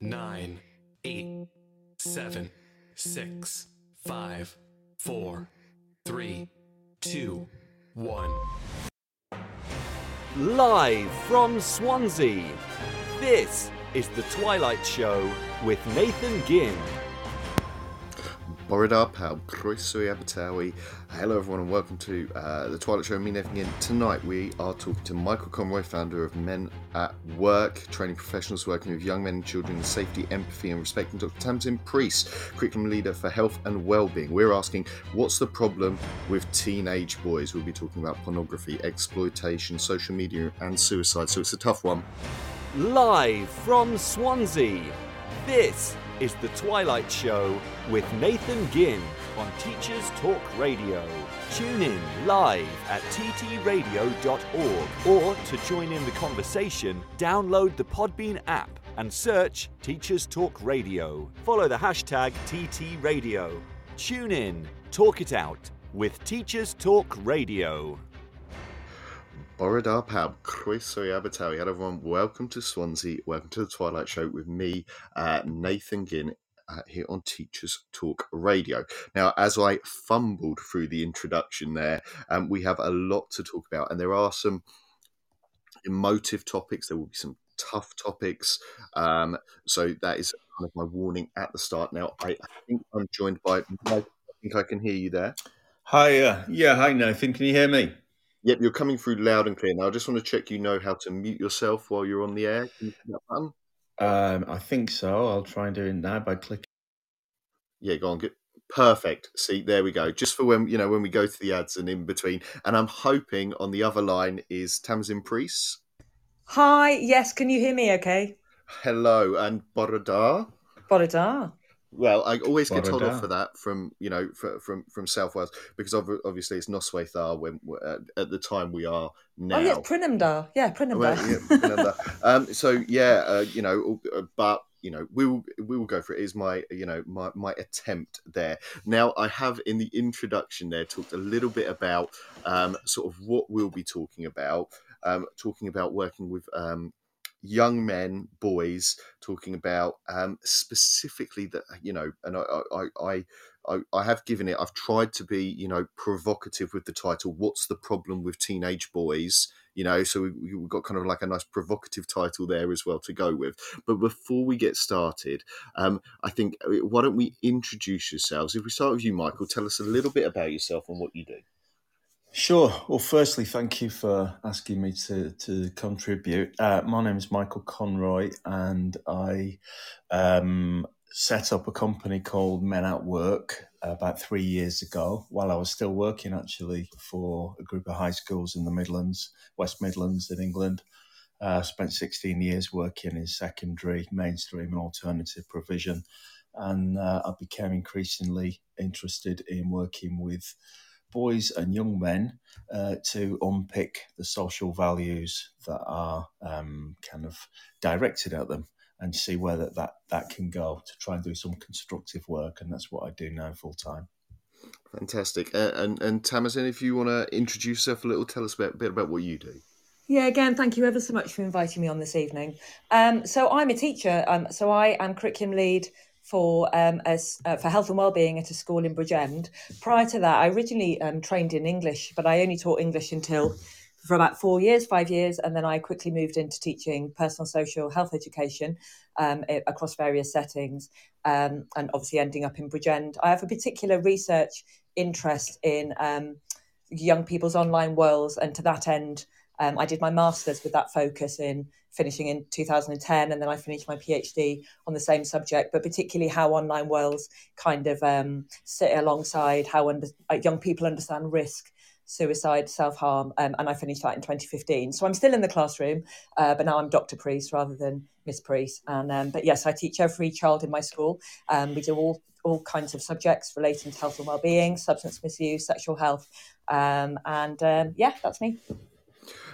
nine, eight, seven, six, five, four, three, two, one. Live from Swansea, this is The Twilight Show with Nathan Ginn. Borodar Pal, Abertawe. Hello, everyone, and welcome to uh, the Twilight Show. Me. Again, tonight we are talking to Michael Conroy, founder of Men at Work, training professionals working with young men and children in safety, empathy, and respect, and Dr. Tamsin Priest, curriculum leader for health and well-being. We're asking, what's the problem with teenage boys? We'll be talking about pornography, exploitation, social media, and suicide. So it's a tough one. Live from Swansea, this is The Twilight Show with Nathan Ginn on Teachers Talk Radio. Tune in live at ttradio.org or to join in the conversation, download the Podbean app and search Teachers Talk Radio. Follow the hashtag TTRadio. Tune in, talk it out with Teachers Talk Radio. Borodar Pab, Croeso Abertawe. Hello, everyone. Welcome to Swansea. Welcome to the Twilight Show with me, uh, Nathan Ginn, uh, here on Teachers Talk Radio. Now, as I fumbled through the introduction there, um, we have a lot to talk about, and there are some emotive topics. There will be some tough topics. Um, so that is kind of my warning at the start. Now, I, I think I'm joined by Mike. I think I can hear you there. Hi, uh, yeah, hi Nathan. Can you hear me? Yep, you're coming through loud and clear. Now, I just want to check you know how to mute yourself while you're on the air. Can you that button? Um, I think so. I'll try and do it now by clicking. Yeah, go on. Good. Perfect. See, there we go. Just for when you know when we go to the ads and in between. And I'm hoping on the other line is Tamsin Priest. Hi, yes, can you hear me okay? Hello, and Borodar. Borodar. Well, I always get told Borodar. off for that from you know fr- from from South Wales because obviously it's Noswaithar when at the time we are now. Oh, yes, Prinamdar. Yeah, Prinamdar. Well, yeah, remember. um, so yeah, uh, you know, uh, but you know, we will we will go for it. Is my you know my my attempt there. Now I have in the introduction there talked a little bit about um, sort of what we'll be talking about. Um, talking about working with um, young men, boys, talking about um, specifically that you know, and I, I, I, I, have given it. I've tried to be you know provocative with the title. What's the problem with teenage boys? You know, so we, we've got kind of like a nice provocative title there as well to go with. But before we get started, um, I think uh, why don't we introduce yourselves? If we start with you, Michael, tell us a little bit about yourself and what you do. Sure. Well, firstly, thank you for asking me to to contribute. Uh, my name is Michael Conroy, and I um, set up a company called Men at Work about three years ago, while I was still working actually for a group of high schools in the Midlands, West Midlands in England. Uh, spent 16 years working in secondary, mainstream, and alternative provision. And uh, I became increasingly interested in working with boys and young men uh, to unpick the social values that are um, kind of directed at them and see where that, that, that can go to try and do some constructive work. And that's what I do now full time. Fantastic. Uh, and and Tamsin, if you want to introduce yourself a little, tell us a bit, bit about what you do. Yeah, again, thank you ever so much for inviting me on this evening. Um, so I'm a teacher. Um, so I am curriculum lead for um, as, uh, for health and wellbeing at a school in Bridgend. Prior to that, I originally um, trained in English, but I only taught English until for about four years, five years, and then I quickly moved into teaching personal social health education um, across various settings, um, and obviously ending up in Bridgend. I have a particular research interest in um, young people's online worlds, and to that end, um, I did my master's with that focus in finishing in 2010, and then I finished my PhD on the same subject, but particularly how online worlds kind of um, sit alongside how under, young people understand risk, suicide, self harm, um, and I finished that in 2015. So I'm still in the classroom, uh, but now I'm Dr. Priest rather than Miss Priest. And um, but yes, I teach every child in my school. Um, we do all all kinds of subjects relating to health and well-being, substance misuse, sexual health, um, and um, yeah, that's me.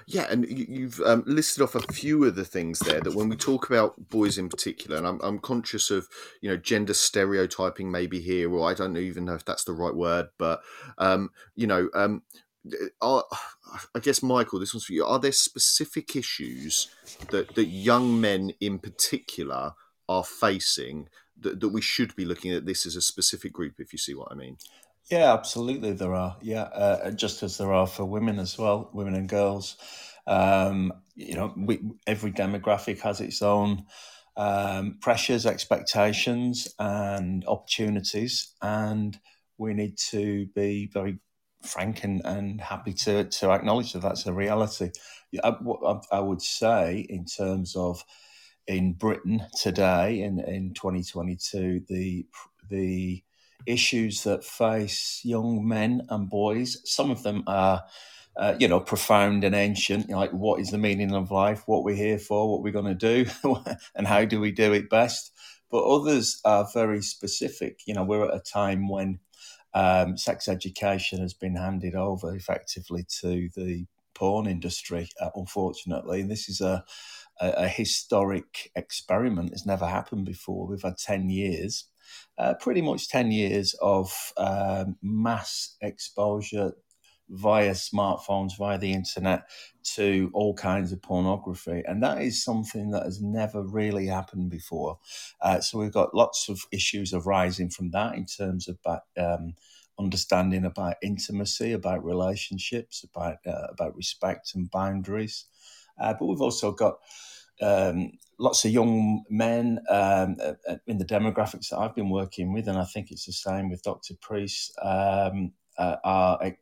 Yeah, and you- you've um, listed off a few of the things there that when we talk about boys in particular, and I'm, I'm conscious of you know gender stereotyping maybe here, or I don't even know if that's the right word, but um, you know, um, are, I guess Michael, this one's for you. Are there specific issues that that young men in particular are facing that, that we should be looking at this as a specific group, if you see what I mean. Yeah, absolutely. There are. Yeah, uh, just as there are for women as well, women and girls. Um, you know, we, every demographic has its own um, pressures, expectations, and opportunities, and we need to be very frank and, and happy to to acknowledge that that's a reality. I, I would say, in terms of in Britain today, in in 2022, the the issues that face young men and boys. Some of them are, uh, you know, profound and ancient, like what is the meaning of life, what we're here for, what we're going to do, and how do we do it best. But others are very specific. You know, we're at a time when um, sex education has been handed over effectively to the porn industry, uh, unfortunately. And this is a, a, a historic experiment. It's never happened before. We've had 10 years uh, pretty much 10 years of um, mass exposure via smartphones, via the internet, to all kinds of pornography. And that is something that has never really happened before. Uh, so we've got lots of issues arising from that in terms of um, understanding about intimacy, about relationships, about, uh, about respect and boundaries. Uh, but we've also got um, lots of young men um, in the demographics that I've been working with, and I think it's the same with Dr. Priest, um, uh, are,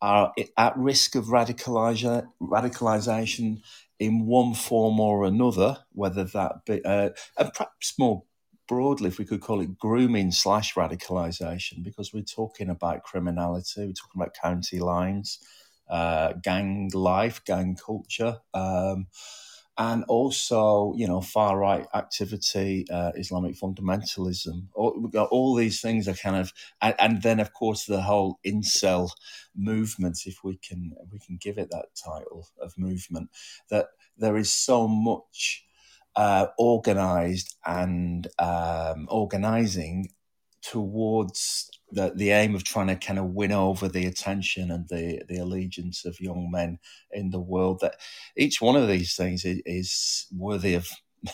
are at risk of radicalization, radicalization in one form or another, whether that be, uh, and perhaps more broadly, if we could call it grooming slash radicalization, because we're talking about criminality, we're talking about county lines, uh, gang life, gang culture. Um, and also, you know, far right activity, uh, Islamic fundamentalism. All, we've got all these things are kind of, and, and, then of course the whole incel movement, if we can, if we can give it that title of movement, that there is so much uh, organized and um, organizing towards the, the aim of trying to kind of win over the attention and the, the allegiance of young men in the world that each one of these things is, is worthy of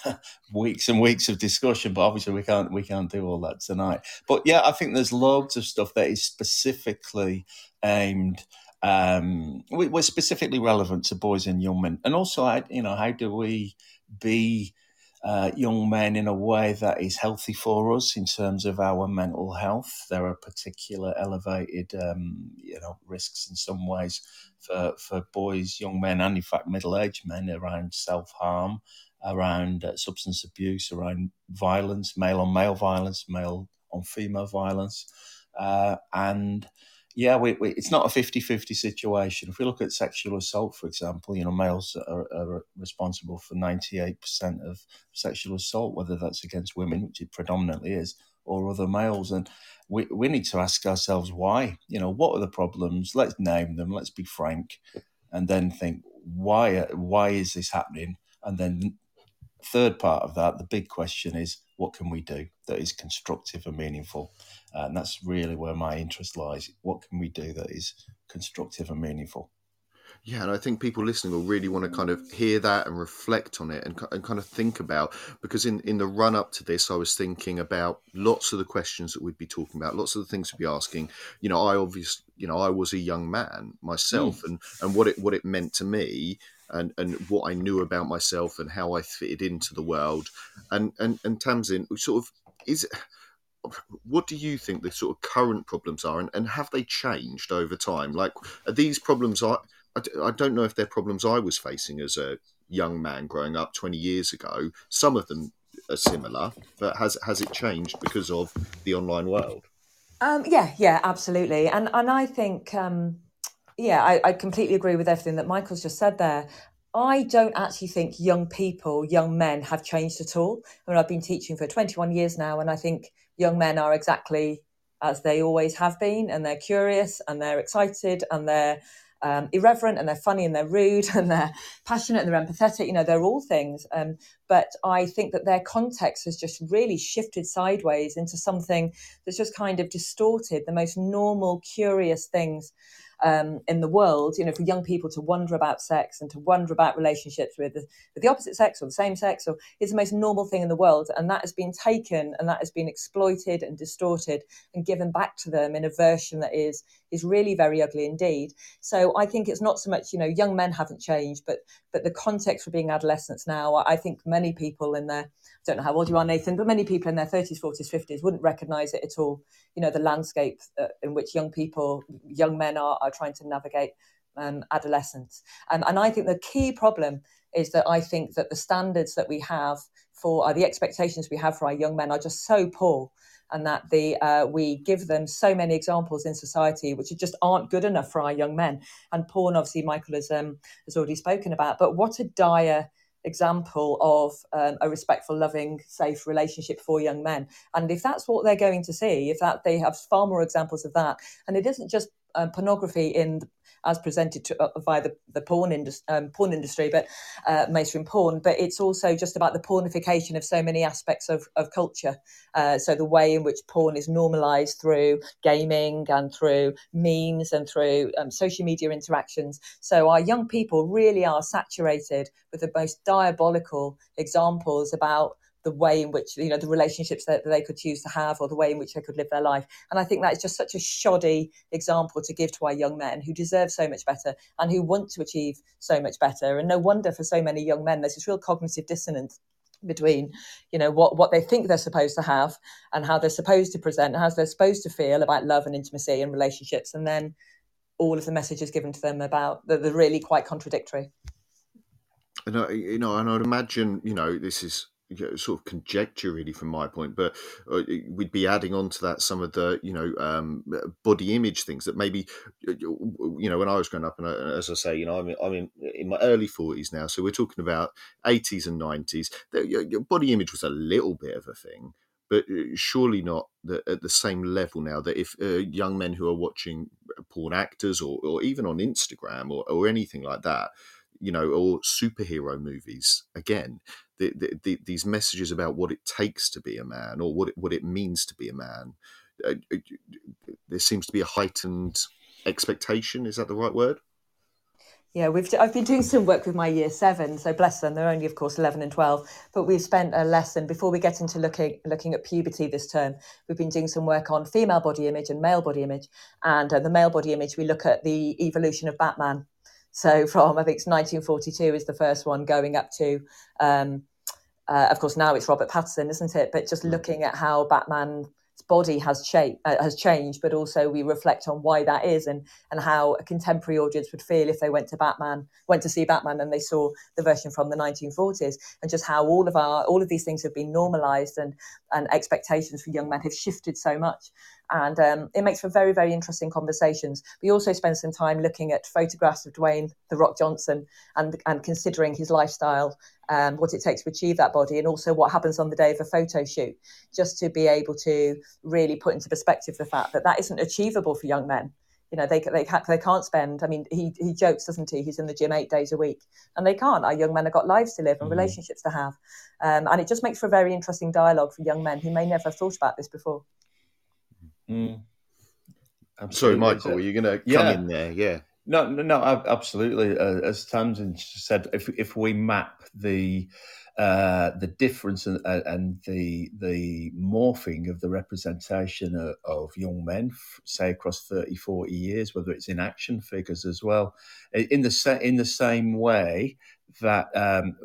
weeks and weeks of discussion but obviously we can't we can't do all that tonight. But yeah i think there's loads of stuff that is specifically aimed um we're specifically relevant to boys and young men. And also you know how do we be uh, young men in a way that is healthy for us in terms of our mental health. There are particular elevated, um, you know, risks in some ways for for boys, young men, and in fact middle-aged men around self-harm, around uh, substance abuse, around violence, male on male violence, male on female violence, uh, and yeah, we, we, it's not a 50 50 situation. If we look at sexual assault, for example, you know, males are, are, responsible for 98% of sexual assault, whether that's against women, which it predominantly is, or other males. And we, we need to ask ourselves why. You know, what are the problems? Let's name them, let's be frank, and then think, why, why is this happening? And then, third part of that, the big question is, what can we do that is constructive and meaningful? Uh, and that's really where my interest lies. What can we do that is constructive and meaningful? Yeah, and I think people listening will really want to kind of hear that and reflect on it and, and kind of think about because in, in the run up to this, I was thinking about lots of the questions that we'd be talking about, lots of the things we'd be asking. You know, I obviously, you know, I was a young man myself, mm. and and what it what it meant to me and and what I knew about myself and how I fitted into the world, and and and Tamsin sort of is what do you think the sort of current problems are and, and have they changed over time like are these problems I, don't know if they're problems i was facing as a young man growing up 20 years ago. Some of them are similar but has has it changed because of the online world? Um, yeah yeah absolutely. And and i think um, yeah I, I completely agree with everything that michael's just said there. I don't actually think young people, young men have changed at all. I mean, I've been teaching for 21 years now, and I think young men are exactly as they always have been, and they're curious and they're excited and they're um, irreverent and they're funny and they're rude and they're passionate and they're empathetic. You know, they're all things. Um, but I think that their context has just really shifted sideways into something that's just kind of distorted the most normal, curious things um, in the world, you know, for young people to wonder about sex and to wonder about relationships with the, with the opposite sex or the same sex, or it's the most normal thing in the world, and that has been taken and that has been exploited and distorted and given back to them in a version that is is really very ugly indeed. So I think it's not so much, you know, young men haven't changed, but but the context for being adolescents now, I think many people in their don't know how old you are, Nathan, but many people in their 30s, 40s, 50s wouldn't recognise it at all. You know, the landscape uh, in which young people, young men are, are trying to navigate um, adolescence. Um, and I think the key problem is that I think that the standards that we have for uh, the expectations we have for our young men are just so poor and that the uh, we give them so many examples in society which just aren't good enough for our young men. And porn, obviously, Michael has um, has already spoken about. But what a dire example of um, a respectful, loving, safe relationship for young men. And if that's what they're going to see, if that they have far more examples of that, and it isn't just um, pornography in as presented to, uh, via the, the porn, indus- um, porn industry, but uh, mainstream porn. But it's also just about the pornification of so many aspects of, of culture. Uh, so the way in which porn is normalized through gaming and through memes and through um, social media interactions. So our young people really are saturated with the most diabolical examples about the way in which you know the relationships that, they could choose to have or the way in which they could live their life. And i think that is just such a shoddy example to give to our young men who deserve so much better and who want to achieve so much better. And no wonder for so many young men there's this real cognitive dissonance between you know what what they think they're supposed to have and how they're supposed to present how they're supposed to feel about love and intimacy and relationships and then all of the messages given to them about that they're really quite contradictory. And you know and i'd imagine you know this is sort of conjecture really from my point but uh, we'd be adding on to that some of the you know um, body image things that maybe you know when i was growing up and I, as i say you know i'm, I'm in, in my early 40s now so we're talking about 80s and 90s your body image was a little bit of a thing but uh, surely not the, at the same level now that if uh, young men who are watching porn actors or, or even on instagram or, or anything like that you know, or superhero movies. Again, the, the, the, these messages about what it takes to be a man or what it, what it means to be a man. Uh, uh there seems to be a heightened expectation. Is that the right word? Yeah, we've I've been doing some work with my year seven, so bless them. They're only, of course, eleven and twelve. But we've spent a lesson before we get into looking looking at puberty this term. We've been doing some work on female body image and male body image. And uh, the male body image, we look at the evolution of Batman. So from I think it's 1942 is the first one, going up to um, uh, of course, now it's Robert Pattinson, isn't it? But just mm. looking at how Batman's body has, cha- uh, has changed, but also we reflect on why that is and, and how a contemporary audience would feel if they went to Batman, went to see Batman and they saw the version from the 1940s, and just how all of our all of these things have been normalized and and expectations for young men have shifted so much and um, it makes for very very interesting conversations. We also spend some time looking at photographs of dwayne the rock johnson and and considering his lifestyle um, what it takes to achieve that body and also what happens on the day of a photo shoot just to be able to really put into perspective the fact that that isn't achievable for young men. You know they they can't, they can't spend i mean he he jokes doesn't he? He's in the gym 8 days a week and they can't. Our young men have got lives to live and mm-hmm. relationships to have. Um, and it just makes for a very interesting dialogue for young men who may never have thought about this before Mm. I'm sorry, Michael, were you going to yeah. come in there? Yeah. No, no, no absolutely. Uh, as Tamsin said, if if we map the uh, the difference and, uh, and, the the morphing of the representation of, of, young men, say across 30, 40 years, whether it's in action figures as well, in the in the same way that um,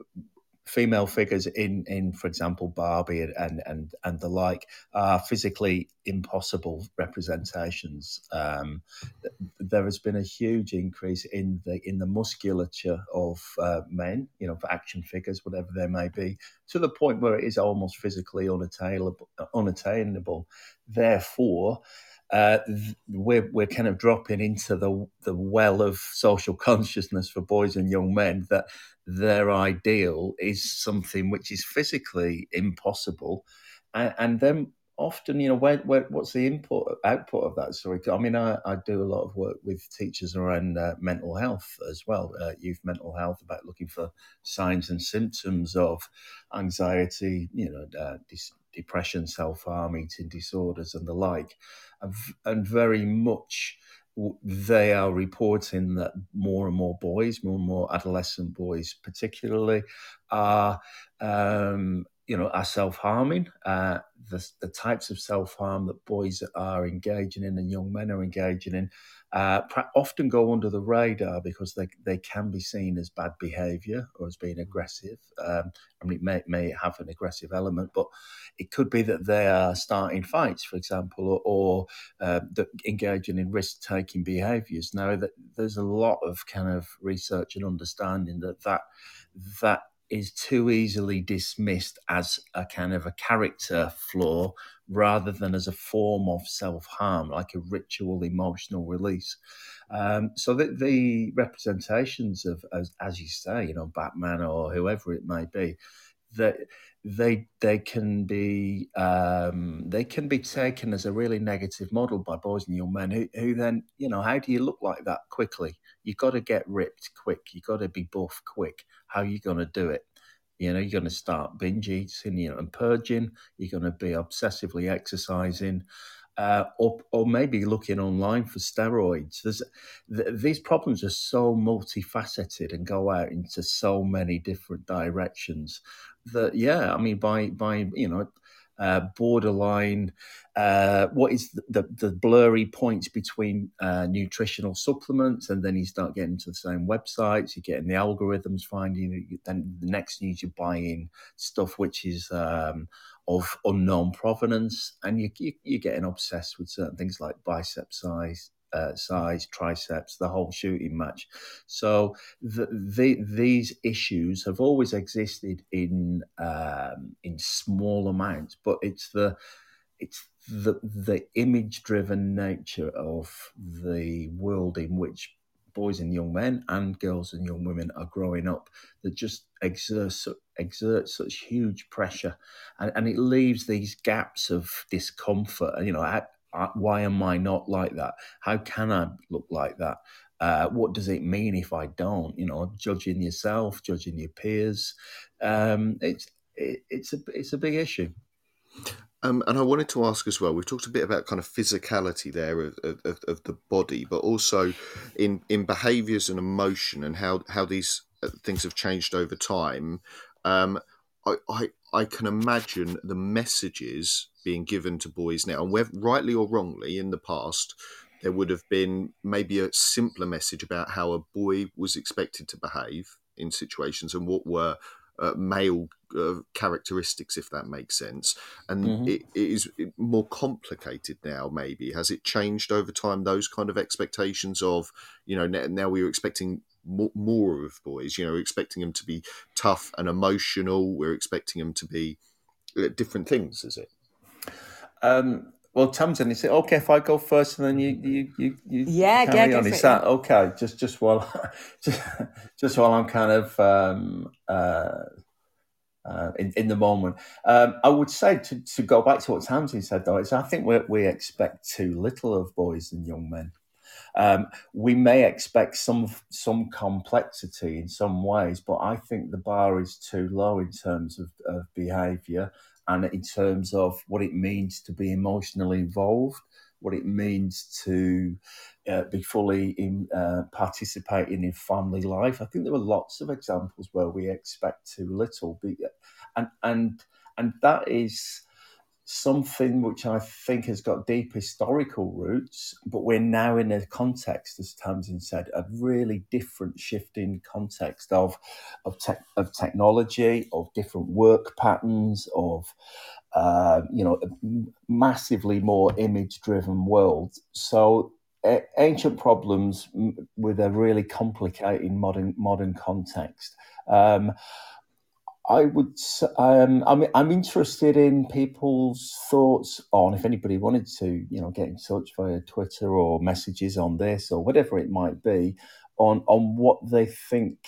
female figures in in for example Barbie and and and the like are physically impossible representations. Um, there has been a huge increase in the in the musculature of uh, men you know for action figures whatever they may be to the point where it is almost physically unattainable unattainable. Therefore uh, we're we're kind of dropping into the the well of social consciousness for boys and young men that their ideal is something which is physically impossible, and, and then often, you know, where, where, what's the input output of that story? I mean, I, I do a lot of work with teachers around uh, mental health as well, uh, youth mental health, about looking for signs and symptoms of anxiety, you know, uh, dis- depression, self harm, eating disorders, and the like, and, and very much they are reporting that more and more boys, more and more adolescent boys, particularly, are um, you know are self harming. Uh, the, the types of self harm that boys are engaging in and young men are engaging in uh, often go under the radar because they, they can be seen as bad behavior or as being aggressive. Um, I mean, it may, may have an aggressive element, but it could be that they are starting fights, for example, or, or uh, engaging in risk taking behaviors. Now, that there's a lot of kind of research and understanding that that, that is too easily dismissed as a kind of a character flaw rather than as a form of self harm, like a ritual emotional release. Um, so the, the representations of, as, as, you say, you know, Batman or whoever it may be, that they they can be um, they can be taken as a really negative model by boys and young men who, who then you know how do you look like that quickly? You've got to get ripped quick. You've got to be buff quick. How are you going to do it? You know, you're going to start binge eating, you know, and purging. You're going to be obsessively exercising, uh, or, or maybe looking online for steroids. Th- these problems are so multifaceted and go out into so many different directions that, yeah, I mean, by by you know uh, borderline, uh, what is the, the, the, blurry points between uh, nutritional supplements, and then you start getting to the same websites, you're getting the algorithms finding, then the next news you're buying stuff which is um, of unknown provenance, and you, you, you're getting obsessed with certain things like bicep size, uh, size, triceps, the whole shooting match. So the, the, these issues have always existed in um, in small amounts, but it's the it's the the image driven nature of the world in which boys and young men and girls and young women are growing up that just exerts exert such huge pressure and, and it leaves these gaps of discomfort and you know why am I not like that? How can I look like that? Uh, what does it mean if I don't? You know, judging yourself, judging your peers. Um, it's it, it's a it's a big issue. Um, and I wanted to ask as well. We've talked a bit about kind of physicality there of, of, of the body, but also in in behaviours and emotion and how how these uh, things have changed over time. Um, I, I I can imagine the messages being given to boys now, and whether rightly or wrongly in the past, there would have been maybe a simpler message about how a boy was expected to behave in situations and what were uh, male uh, characteristics, if that makes sense. And mm-hmm. it, it is more complicated now, maybe. Has it changed over time, those kind of expectations of, you know, now we are expecting more of boys, you know, we're expecting them to be tough and emotional, we're expecting them to be uh, different things, is it? Um, well, Tamsin, is it okay if I go first and then you you you, you yeah, carry yeah, on? Is that okay? Just just while just, just while I'm kind of um, uh, uh, in in the moment, um, I would say to, to go back to what Tamsin said though is I think we we expect too little of boys and young men. Um, we may expect some some complexity in some ways, but I think the bar is too low in terms of, of behaviour and in terms of what it means to be emotionally involved, what it means to uh, be fully in uh, participating in family life. I think there are lots of examples where we expect too little, and and and that is something which I think has got deep historical roots, but we're now in a context, as Tamsin said, a really different shifting context of of, te- of technology, of different work patterns, of uh, you know, massively more image driven world. So ancient problems with a really complicated modern modern context. Um, I would. Um, I'm. I'm interested in people's thoughts on if anybody wanted to, you know, get in touch via Twitter or messages on this or whatever it might be, on on what they think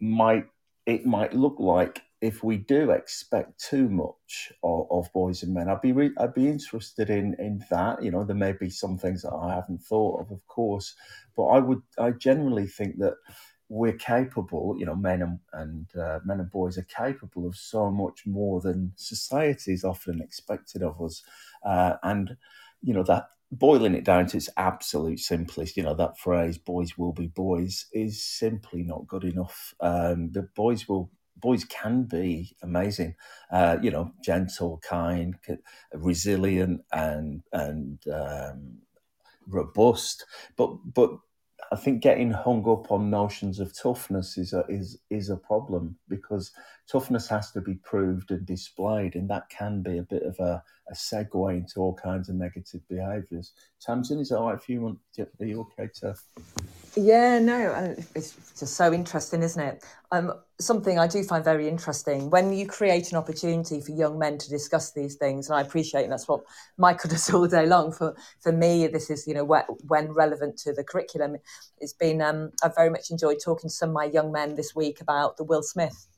might it might look like if we do expect too much of, of boys and men. I'd be re- I'd be interested in in that. You know, there may be some things that I haven't thought of, of course, but I would. I generally think that we're capable, you know, men and, and uh, men and boys are capable of so much more than society is often expected of us, uh, and you know that boiling it down to its absolute simplest, you know, that phrase "boys will be boys" is simply not good enough. Um, the boys will boys can be amazing, uh, you know, gentle, kind, resilient, and and um, robust. But but I think getting hung up on notions of toughness is a is is a problem because toughness has to be proved and displayed, and that can be a bit of a, a segue into all kinds of negative behaviours. Tamsin, is that all right for you? Are you okay to? Yeah, no, it's just so interesting, isn't it? Um, something I do find very interesting when you create an opportunity for young men to discuss these things, and I appreciate that's what Michael does all day long. For for me, this is you know when relevant to the curriculum. It's been um, I've very much enjoyed talking to some of my young men this week about the Will Smith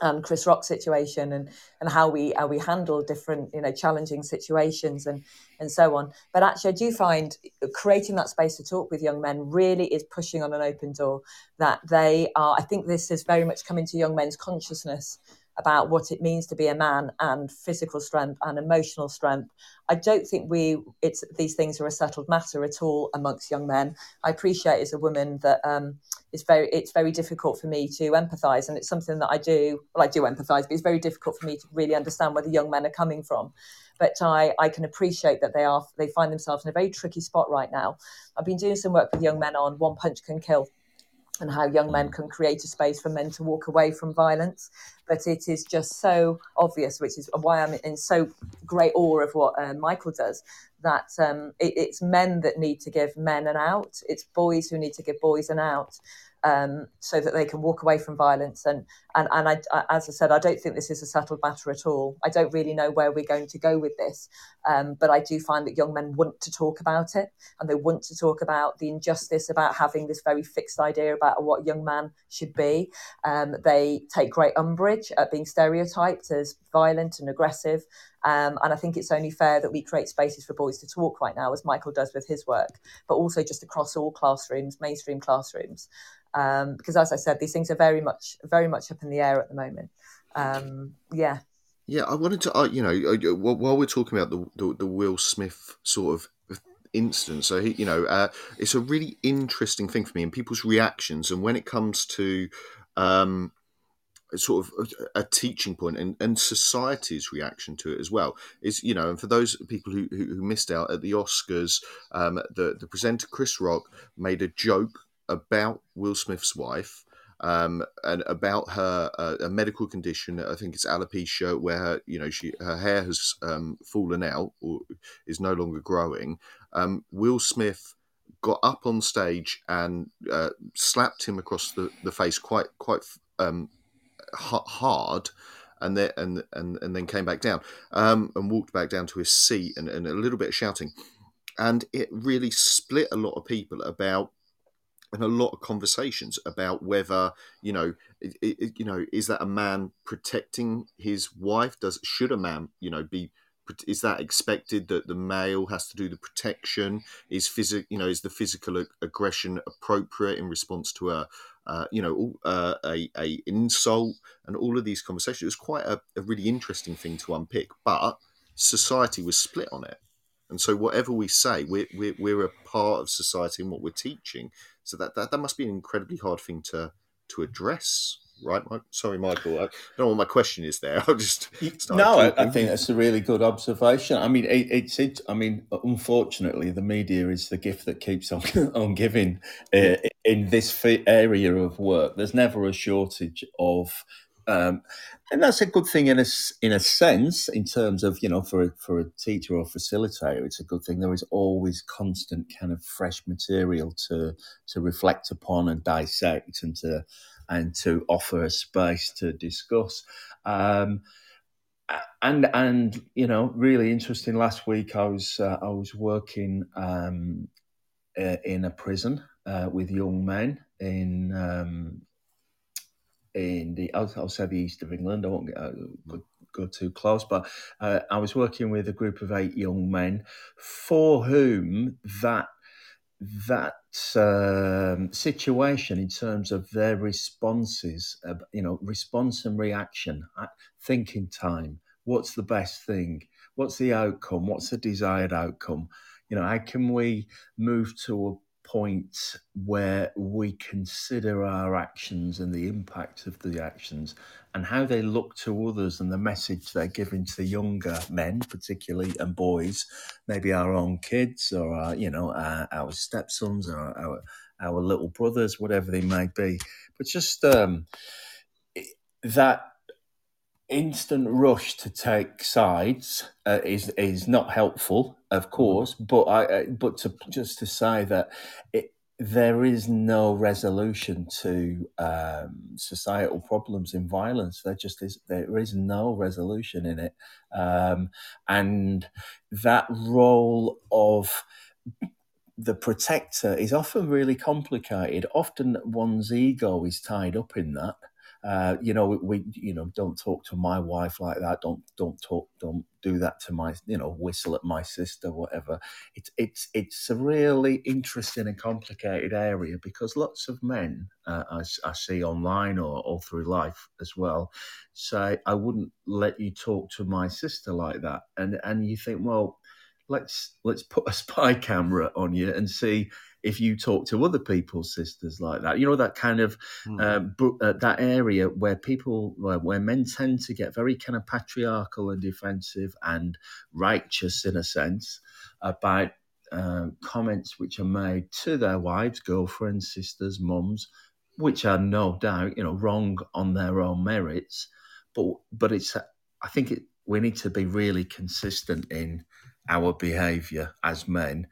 and Chris Rock situation and and how we how we handle different you know challenging situations and and so on. But actually, I do find creating that space to talk with young men really is pushing on an open door. That they are. I think this has very much come into young men's consciousness about what it means to be a man and physical strength and emotional strength. I don't think we it's these things are a settled matter at all amongst young men. I appreciate as a woman that um, it's very it's very difficult for me to empathise, and it's something that I do. Well, I do empathise, but it's very difficult for me to really understand where the young men are coming from. But I, I can appreciate that they are they find themselves in a very tricky spot right now. I've been doing some work with young men on one punch can kill and how young men mm. can create a space for men to walk away from violence. But it is just so obvious, which is why I'm in so great awe of what uh, Michael does, that um, it, it's men that need to give men an out. It's boys who need to give boys an out um, so that they can walk away from violence. And and and I, I, as I said, I don't think this is a settled matter at all. I don't really know where we're going to go with this, um, but I do find that young men want to talk about it, and they want to talk about the injustice about having this very fixed idea about what a young man should be. Um, they take great umbrage at being stereotyped as violent and aggressive. Um, and I think it's only fair that we create spaces for boys to talk right now, as Michael does with his work, but also just across all classrooms, mainstream classrooms um, because as I said, these things are very much very much up in the air at the moment. Um, yeah. Yeah, I wanted to, uh, you know, uh, while we're talking about the, the, the Will Smith sort of instance, so he, you know, uh, it's a really interesting thing for me and people's reactions, and when it comes to um, sort of a, a, teaching point and, and society's reaction to it as well is you know and for those people who, who, who missed out at the oscars um, the, the presenter chris rock made a joke about Will Smith's wife um, and about her uh, a medical condition. I think it's alopecia, where her, you know she her hair has um, fallen out or is no longer growing. Um, Will Smith got up on stage and uh, slapped him across the, the face quite quite um, hard. And then and, and and then came back down um, and walked back down to his seat and, and a little bit of shouting, and it really split a lot of people about and a lot of conversations about whether you know it, it, you know is that a man protecting his wife does should a man you know be is that expected that the male has to do the protection is physical you know is the physical aggression appropriate in response to a uh, you know uh, a, a insult and all of these conversations it was quite a, a really interesting thing to unpick but society was split on it and so whatever we say we're, we're, we're a part of society and what we're teaching so that, that, that must be an incredibly hard thing to to address, right? Sorry, Michael. I don't know what my question is there. I'll just no. I, I, think that's a really good observation. I mean, it, it's it. I mean, unfortunately, the media is the gift that keeps on on giving uh, in this area of work. There's never a shortage of um, and that's a good thing in a in a sense, in terms of you know, for a, for a teacher or facilitator, it's a good thing. There is always constant kind of fresh material to to reflect upon and dissect, and to and to offer a space to discuss. Um, and and you know, really interesting. Last week, I was uh, I was working um, uh, in a prison uh, with young men in um, in the I'll, I'll say the east of England. I won't get, uh, go, go, too close, but uh, I was working with a group of eight young men for whom that that um, situation in terms of their responses, uh, you know, response and reaction, uh, thinking time. What's the best thing? What's the outcome? What's the desired outcome? You know, how can we move to a point where we consider our actions and the impact of the actions and how they look to others and the message they're giving to younger men, particularly and boys, maybe our own kids or our, you know our, our stepsons or our our little brothers, whatever they may be. But just um, that instant rush to take sides uh, is is not helpful, of course. But I but to just to say that it, there is no resolution to um, societal problems in violence. There just is there is no resolution in it, um, and that role of the protector is often really complicated. Often one's ego is tied up in that. Uh, you know, we, you know, don't talk to my wife like that. Don't, don't talk, don't do that to my, you know, whistle at my sister, whatever. It's, it's, it's a really interesting and complicated area because lots of men, uh, I, I see online or all through life as well, say, I wouldn't let you talk to my sister like that. And, and you think, well, let's, let's put a spy camera on you and see if you talk to other people's sisters like that. You know that kind of mm. uh, uh, that area where people where, where men tend to get very kind of patriarchal and defensive and righteous in a sense about uh, comments which are made to their wives, girlfriends, sisters, mums, which are no doubt you know wrong on their own merits, but but it's I think it, we need to be really consistent in our behavior as men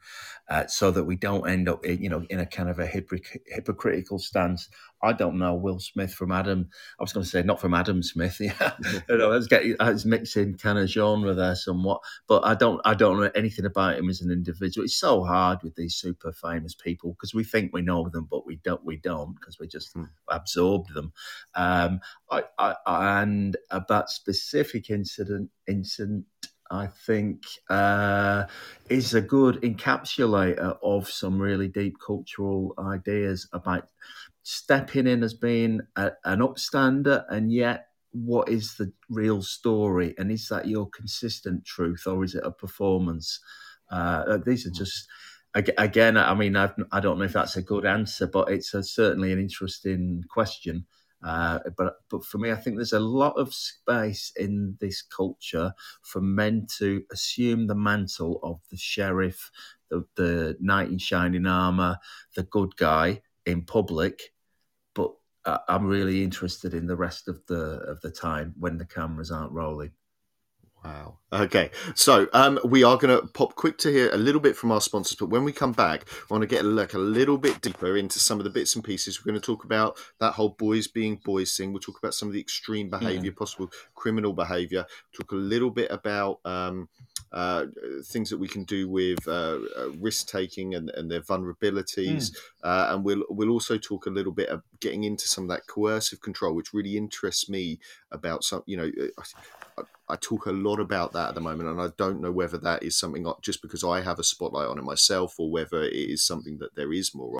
uh, so that we don't end up in, you know in a kind of a hypocritical stance. I don't know will smith from adam i was going to say not from adam smith yeah. You know let's get it's mixing kind of genre there somewhat but i don't i don't know anything about him as an individual. It's so hard with these super famous people because we think we know them but we don't we don't because we just hmm. absorbed them. Um I, I and about specific incident incident I think, uh, is a good encapsulator of some really deep cultural ideas about stepping in as being a, an upstander and yet what is the real story and is that your consistent truth or is it a performance? Uh, these are just again i mean I've, i do not know if that's a good answer but it's a, certainly an interesting question uh, but but for me, I think there's a lot of space in this culture for men to assume the mantle of the sheriff, the, the knight in shining armor, the good guy in public. But uh, I'm really interested in the rest of the of the time when the cameras aren't rolling. Wow. Okay. So um, we are going to pop quick to hear a little bit from our sponsors, but when we come back, I want to get a look a little bit deeper into some of the bits and pieces. We're going to talk about that whole boys being boys thing. We'll talk about some of the extreme behaviour, yeah. possible criminal behaviour. Talk a little bit about um, uh, things that we can do with uh, uh, risk taking and, and, their vulnerabilities, mm. Uh, and we'll we'll also talk a little bit of getting into some of that coercive control, which really interests me about some. You know, uh, I, I talk a lot about that at the moment, and I don't know whether that is something just because I have a spotlight on it myself, or whether it is something that there is more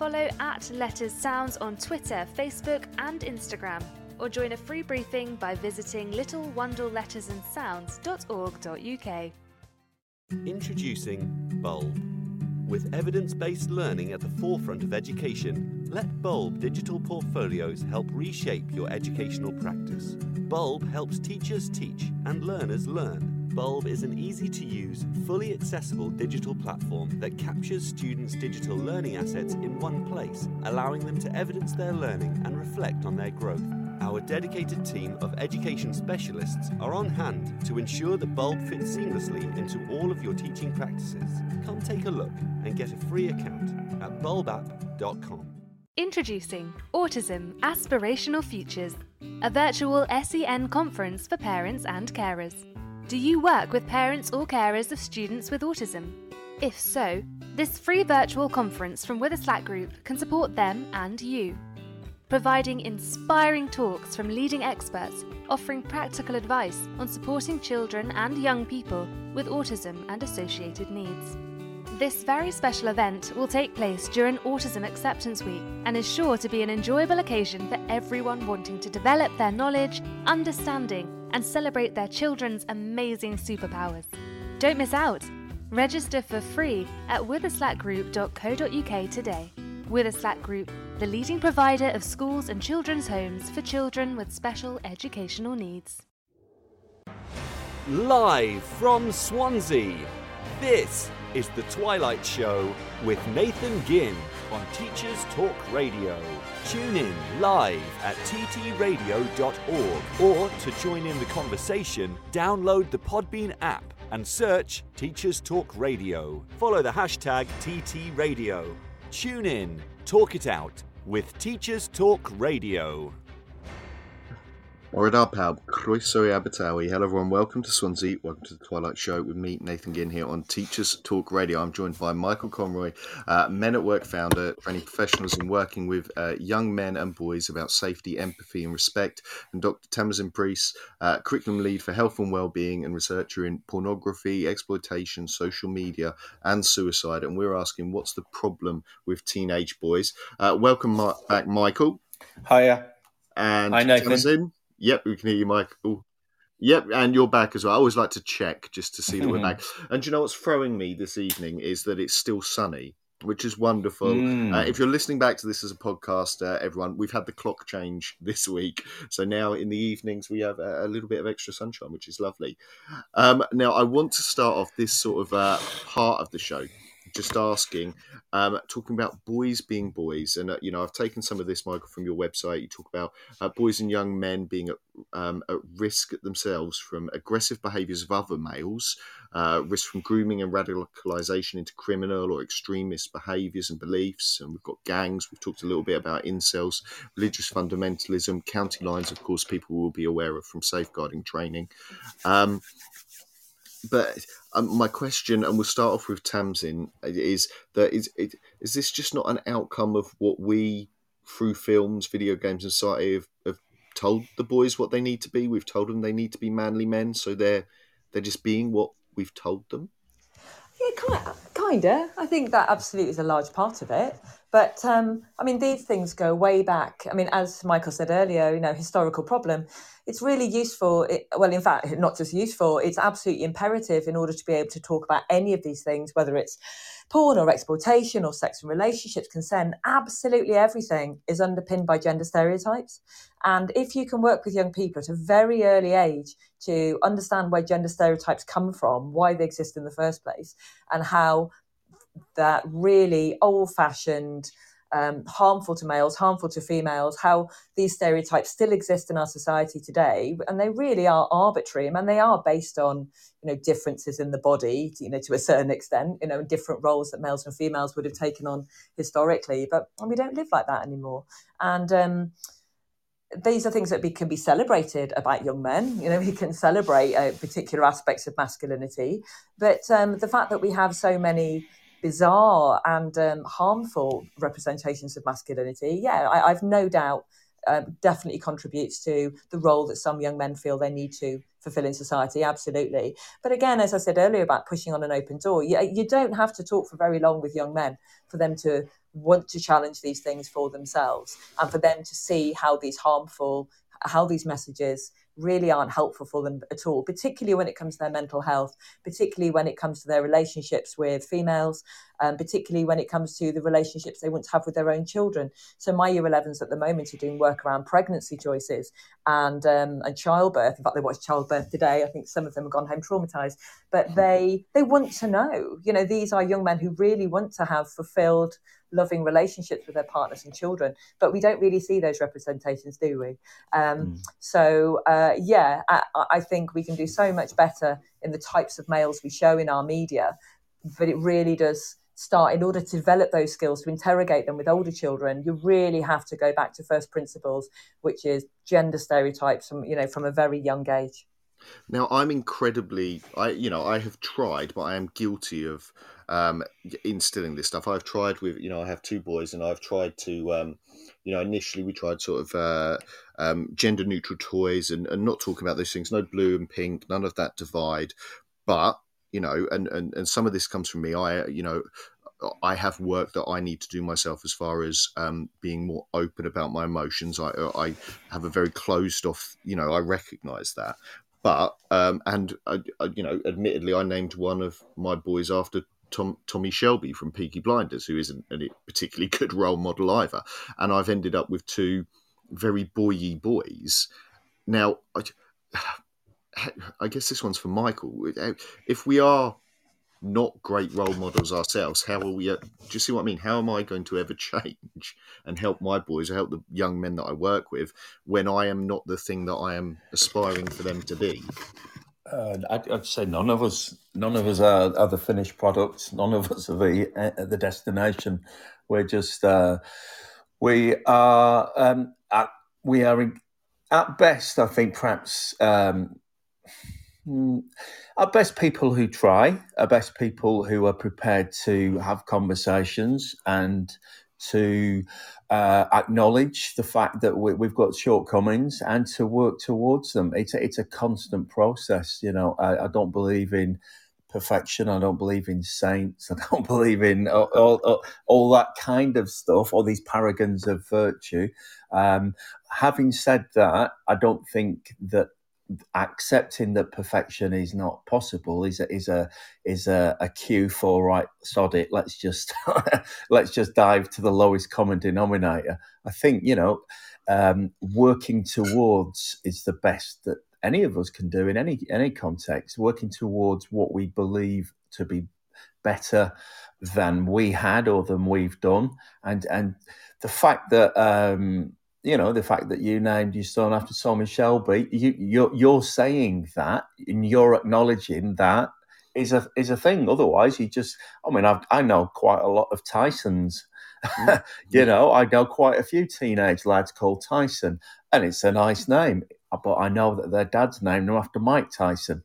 Follow at Letters Sounds on Twitter, Facebook, and Instagram, or join a free briefing by visiting littlewandlelettersandsounds.org.uk. Introducing Bulb. With evidence based learning at the forefront of education, let Bulb digital portfolios help reshape your educational practice. Bulb helps teachers teach and learners learn. Bulb is an easy to use, fully accessible digital platform that captures students' digital learning assets in one place, allowing them to evidence their learning and reflect on their growth. Our dedicated team of education specialists are on hand to ensure that Bulb fits seamlessly into all of your teaching practices. Come take a look and get a free account at bulbapp.com. Introducing Autism Aspirational Futures, a virtual SEN conference for parents and carers. Do you work with parents or carers of students with autism? If so, this free virtual conference from Witherslack Group can support them and you. Providing inspiring talks from leading experts offering practical advice on supporting children and young people with autism and associated needs. This very special event will take place during Autism Acceptance Week and is sure to be an enjoyable occasion for everyone wanting to develop their knowledge, understanding, and celebrate their children's amazing superpowers. Don't miss out! Register for free at witherslackgroup.co.uk today. Witherslack Group, the leading provider of schools and children's homes for children with special educational needs. Live from Swansea, this is The Twilight Show with Nathan Ginn on Teachers Talk Radio. Tune in live at ttradio.org or to join in the conversation, download the Podbean app and search Teachers Talk Radio. Follow the hashtag TTRadio. Tune in, talk it out with Teachers Talk Radio. Oridar Pawb, croeso i Abertawe. Hello everyone, welcome to Swansea, welcome to the Twilight Show with me, Nathan Ginn, here on Teachers Talk Radio. I'm joined by Michael Conroy, uh, Men at Work founder, training professionals in working with uh, young men and boys about safety, empathy and respect, and Dr. Tamsin Priest, uh, curriculum lead for health and well-being and researcher in pornography, exploitation, social media and suicide. And we're asking, what's the problem with teenage boys? Uh, welcome back, Michael. Hiya. And Hi, Nathan. Yep, we can hear you, Michael. Yep, and you're back as well. I always like to check just to see that we're back. And you know what's throwing me this evening is that it's still sunny, which is wonderful. Mm. Uh, if you're listening back to this as a podcast, uh, everyone, we've had the clock change this week. So now in the evenings, we have a, a little bit of extra sunshine, which is lovely. Um, now, I want to start off this sort of uh, part of the show just asking, um, talking about boys being boys, and uh, you know, I've taken some of this, Michael, from your website. You talk about uh, boys and young men being at, um, at risk themselves from aggressive behaviours of other males, uh, risk from grooming and radicalisation into criminal or extremist behaviours and beliefs. And we've got gangs. We've talked a little bit about incels, religious fundamentalism, county lines. Of course, people will be aware of from safeguarding training. Um, but um, my question, and we'll start off with Tamsin, is that is it, is this just not an outcome of what we, through films, video games, and society, have, have told the boys what they need to be? We've told them they need to be manly men, so they're they're just being what we've told them. Yeah, kind kinda. I think that absolutely is a large part of it. But um, I mean, these things go way back. I mean, as Michael said earlier, you know, historical problem. It's really useful. It, well, in fact, not just useful. It's absolutely imperative in order to be able to talk about any of these things, whether it's porn or exploitation or sex and relationships, consent. Absolutely everything is underpinned by gender stereotypes. And if you can work with young people at a very early age to understand where gender stereotypes come from, why they exist in the first place, and how that really old fashioned, um, harmful to males, harmful to females, how these stereotypes still exist in our society today, and they really are arbitrary. I mean, they are based on you know differences in the body, you know, to a certain extent, you know, different roles that males and females would have taken on historically. But we don't live like that anymore, and. Um, these are things that be, can be celebrated about young men. You know, we can celebrate uh, particular aspects of masculinity, but um, the fact that we have so many bizarre and um, harmful representations of masculinity, yeah, I, I've no doubt um, definitely contributes to the role that some young men feel they need to fulfill in society. Absolutely. But again, as I said earlier about pushing on an open door, you, you don't have to talk for very long with young men for them to want to challenge these things for themselves and for them to see how these harmful, how these messages really aren't helpful for them at all, particularly when it comes to their mental health, particularly when it comes to their relationships with females, um, particularly when it comes to the relationships they want to have with their own children. So my year 11s at the moment are doing work around pregnancy choices and um, and childbirth. In fact, they watched childbirth today. I think some of them have gone home traumatized, but they they want to know. You know, these are young men who really want to have fulfilled loving relationships with their partners and children. But we don't really see those representations, do we? Um, mm. So, uh, yeah, I, I, think we can do so much better in the types of males we show in our media. But it really does start in order to develop those skills to interrogate them with older children you really have to go back to first principles which is gender stereotypes from you know from a very young age now i'm incredibly i you know i have tried but i am guilty of um, instilling this stuff. I've tried with, you know, I have two boys, and I've tried to, um, you know, initially we tried sort of uh, um, gender neutral toys and, and not talking about those things, no blue and pink, none of that divide. But you know, and and and some of this comes from me. I, you know, I have work that I need to do myself as far as um, being more open about my emotions. I, I have a very closed off, you know, I recognize that. But, um, and, I you know, admittedly, I named one of my boys after Tom, Tommy Shelby from Peaky Blinders, who isn't a particularly good role model either. And I've ended up with two very boy boys. Now, I, I guess this one's for Michael. If we are not great role models ourselves, how are we? Do you see what I mean? How am I going to ever change and help my boys or help the young men that I work with when I am not the thing that I am aspiring for them to be? Uh, I'd, I'd, say none of us, none of us are, are the finished products. None of us are the uh, the destination. We're just uh, we are um, at, we are in, at best. I think perhaps um, mm, at best people who try, at best people who are prepared to have conversations and to uh, acknowledge the fact that we, have got shortcomings and to work towards them. It's a, it's a constant process. You know, I, I, don't believe in perfection. I don't believe in saints. I don't believe in all, all, all that kind of stuff, all these paragons of virtue. Um, having said that, I don't think that accepting that perfection is not possible is a, is a is a, a cue for right sod it let's just let's just dive to the lowest common denominator. I think you know um, working towards is the best that any of us can do in any any context. Working towards what we believe to be better than we had or than we've done. And and the fact that um, you know the fact that you named your son after Tommy Shelby, you, you're you're saying that and you're acknowledging that is a is a thing. Otherwise, you just I mean i I know quite a lot of Tysons. Mm. you know, I know quite a few teenage lads called Tyson, and it's a nice name. But I know that their dad's named them after Mike Tyson,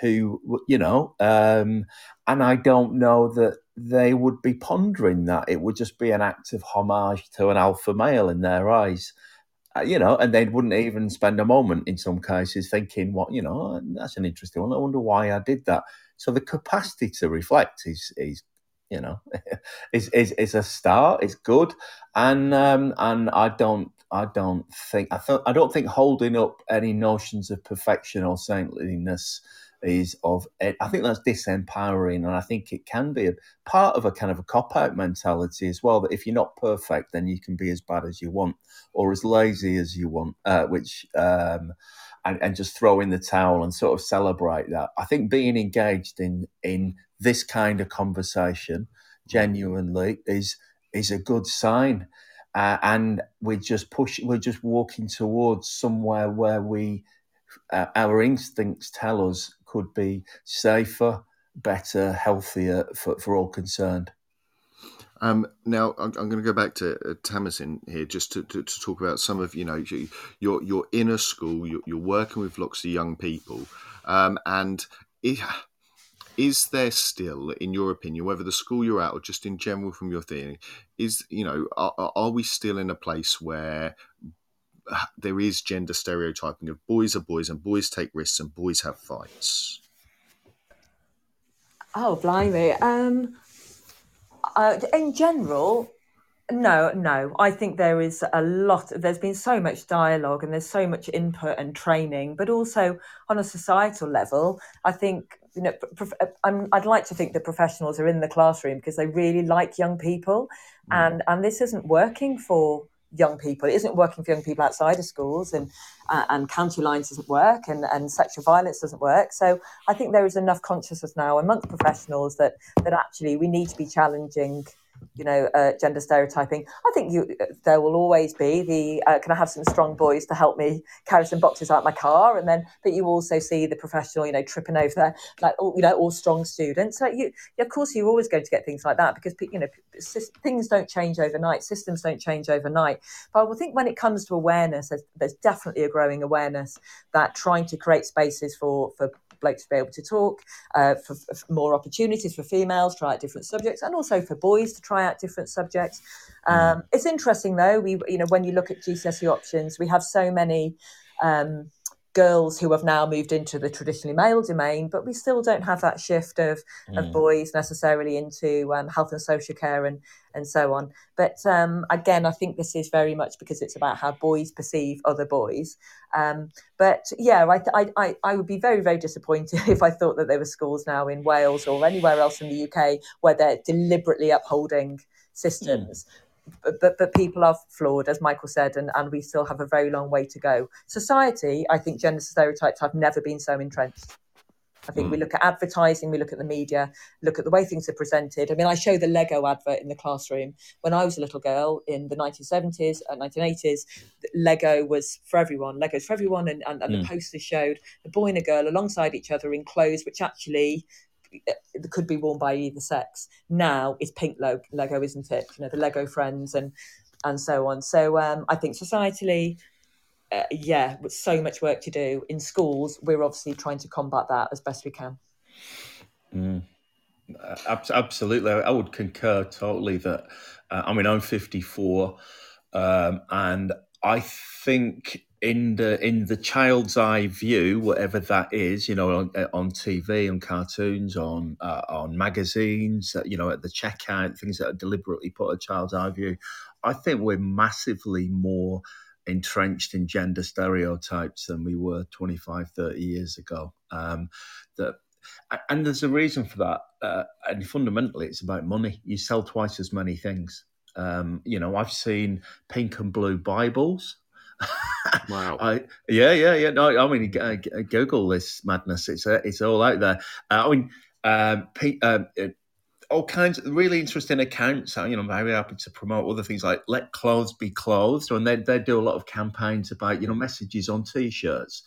who you know, um, and I don't know that they would be pondering that. It would just be an act of homage to an alpha male in their eyes. Uh, you know, and they wouldn't even spend a moment in some cases thinking, "What, you know, that's an interesting one. I wonder why I did that." So the capacity to reflect is, is you know, is, is is a start. It's good, and um, and I don't I don't think I th- I don't think holding up any notions of perfection or saintliness is of I think that's disempowering, and I think it can be a part of a kind of a cop out mentality as well. That if you're not perfect, then you can be as bad as you want or as lazy as you want, uh, which um, and, and just throw in the towel and sort of celebrate that. I think being engaged in in this kind of conversation genuinely is is a good sign. Uh, and we're just pushing, we're just walking towards somewhere where we, uh, our instincts tell us could be safer, better, healthier for, for all concerned. Um, now I'm, I'm, going to go back to uh, here just to, to, to, talk about some of you know your your inner school. You're, you're working with lots of young people, um, and it, is there still, in your opinion, whether the school you're at or just in general from your theory, is you know are, are we still in a place where there is gender stereotyping of boys are boys and boys take risks and boys have fights? Oh, blimey. Um, uh, in general, no, no. I think there is a lot. There's been so much dialogue and there's so much input and training, but also on a societal level, I think you know. Prof- I'm, I'd like to think that professionals are in the classroom because they really like young people, mm. and and this isn't working for young people. It isn't working for young people outside of schools, and uh, and county lines doesn't work, and, and sexual violence doesn't work. So I think there is enough consciousness now amongst professionals that that actually we need to be challenging you know, uh, gender stereotyping. I think you there will always be the uh, can I have some strong boys to help me carry some boxes out my car, and then but you also see the professional, you know, tripping over there, like all, you know, all strong students. So you, of course, you're always going to get things like that because you know things don't change overnight, systems don't change overnight. But I think when it comes to awareness, there's, there's definitely a growing awareness that trying to create spaces for for blokes to be able to talk, uh, for, for, more opportunities for females, try out different subjects, and also for boys to try out different subjects. Um, mm. It's interesting though. We, you know, when you look at GCSE options, we have so many. Um, girls who have now moved into the traditionally male domain, but we still don't have that shift of, mm. of boys necessarily into um, health and social care and, and so on. But um, again, I think this is very much because it's about how boys perceive other boys. Um, but yeah, I, I, I would be very, very disappointed if I thought that there were schools now in Wales or anywhere else in the UK where they're deliberately upholding systems. Mm but, but people are flawed, as Michael said, and, and we still have a very long way to go. Society, I think gender stereotypes have never been so entrenched. I think mm. we look at advertising, we look at the media, look at the way things are presented. I mean, I show the Lego advert in the classroom. When I was a little girl in the 1970s and 1980s, Lego was for everyone. Lego's for everyone, and, and, and mm. the posters showed a boy and a girl alongside each other in clothes which actually it could be worn by either sex. Now it's pink Lego, isn't it? You know, the Lego friends and and so on. So um, I think societally, uh, yeah, with so much work to do in schools, we're obviously trying to combat that as best we can. Mm. Absolutely, I would concur totally that. Uh, I mean, I'm 54, um, and I think in the in the child's eye view, whatever that is, you know, on, uh, on TV, on cartoons, on uh, on magazines, uh, you know, at the checkout, things that are deliberately put a child's eye view. I think we're massively more entrenched in gender stereotypes than we were 25, 30 years ago. Um, that and there's a reason for that. Uh, and fundamentally, it's about money. You sell twice as many things. Um, you know, I've seen pink and blue Bibles Wow. I, yeah, yeah, yeah. No, I mean, uh, Google this madness. It's uh, it's all out there. Uh, I mean, um, um, all kinds of really interesting accounts. You know, I'm very happy to promote other things like "Let Clothes Be Clothes," and they they do a lot of campaigns about you know messages on T-shirts.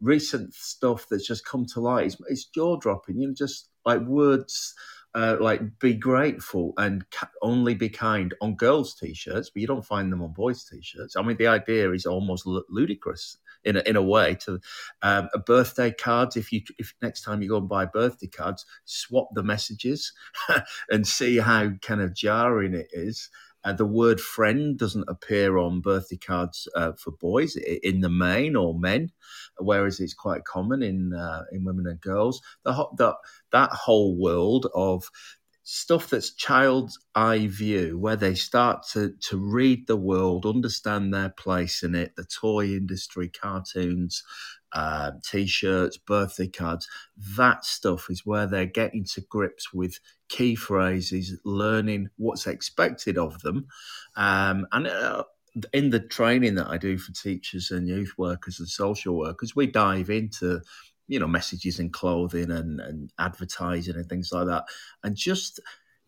Recent stuff that's just come to light. It's, it's jaw dropping. You know, just like words uh, like be grateful and only be kind on girls' t-shirts, but you don't find them on boys' t-shirts. I mean, the idea is almost ludicrous in a, in a way. To um, birthday cards, if you if next time you go and buy birthday cards, swap the messages and see how kind of jarring it is. Uh, the word friend doesn't appear on birthday cards uh, for boys in the main or men, whereas it's quite common in uh, in women and girls. The, the that whole world of stuff that's child's eye view, where they start to, to read the world, understand their place in it, the toy industry, cartoons, uh, t-shirts, birthday cards, that stuff is where they're getting to grips with key phrases, learning what's expected of them, um, and uh, in the training that I do for teachers and youth workers and social workers, we dive into you know messages in clothing and, and advertising and things like that. And just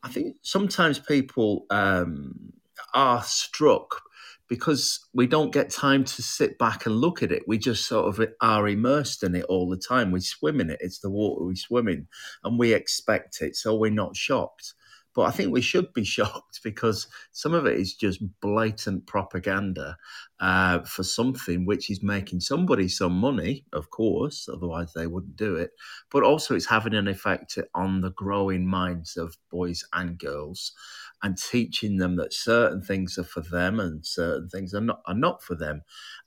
i think sometimes people um, are struck because we don't get time to sit back and look at it. We just sort of are immersed in it all the time. We swim in it. It's the water we swim in and we expect it. So we're not shocked But I think we should be shocked because some of it is just blatant propaganda uh, for something which is making somebody some money, of course, otherwise they wouldn't do it. But also, it's having an effect on the growing minds of boys and girls and teaching them that certain things are for them and certain things are not are not for them.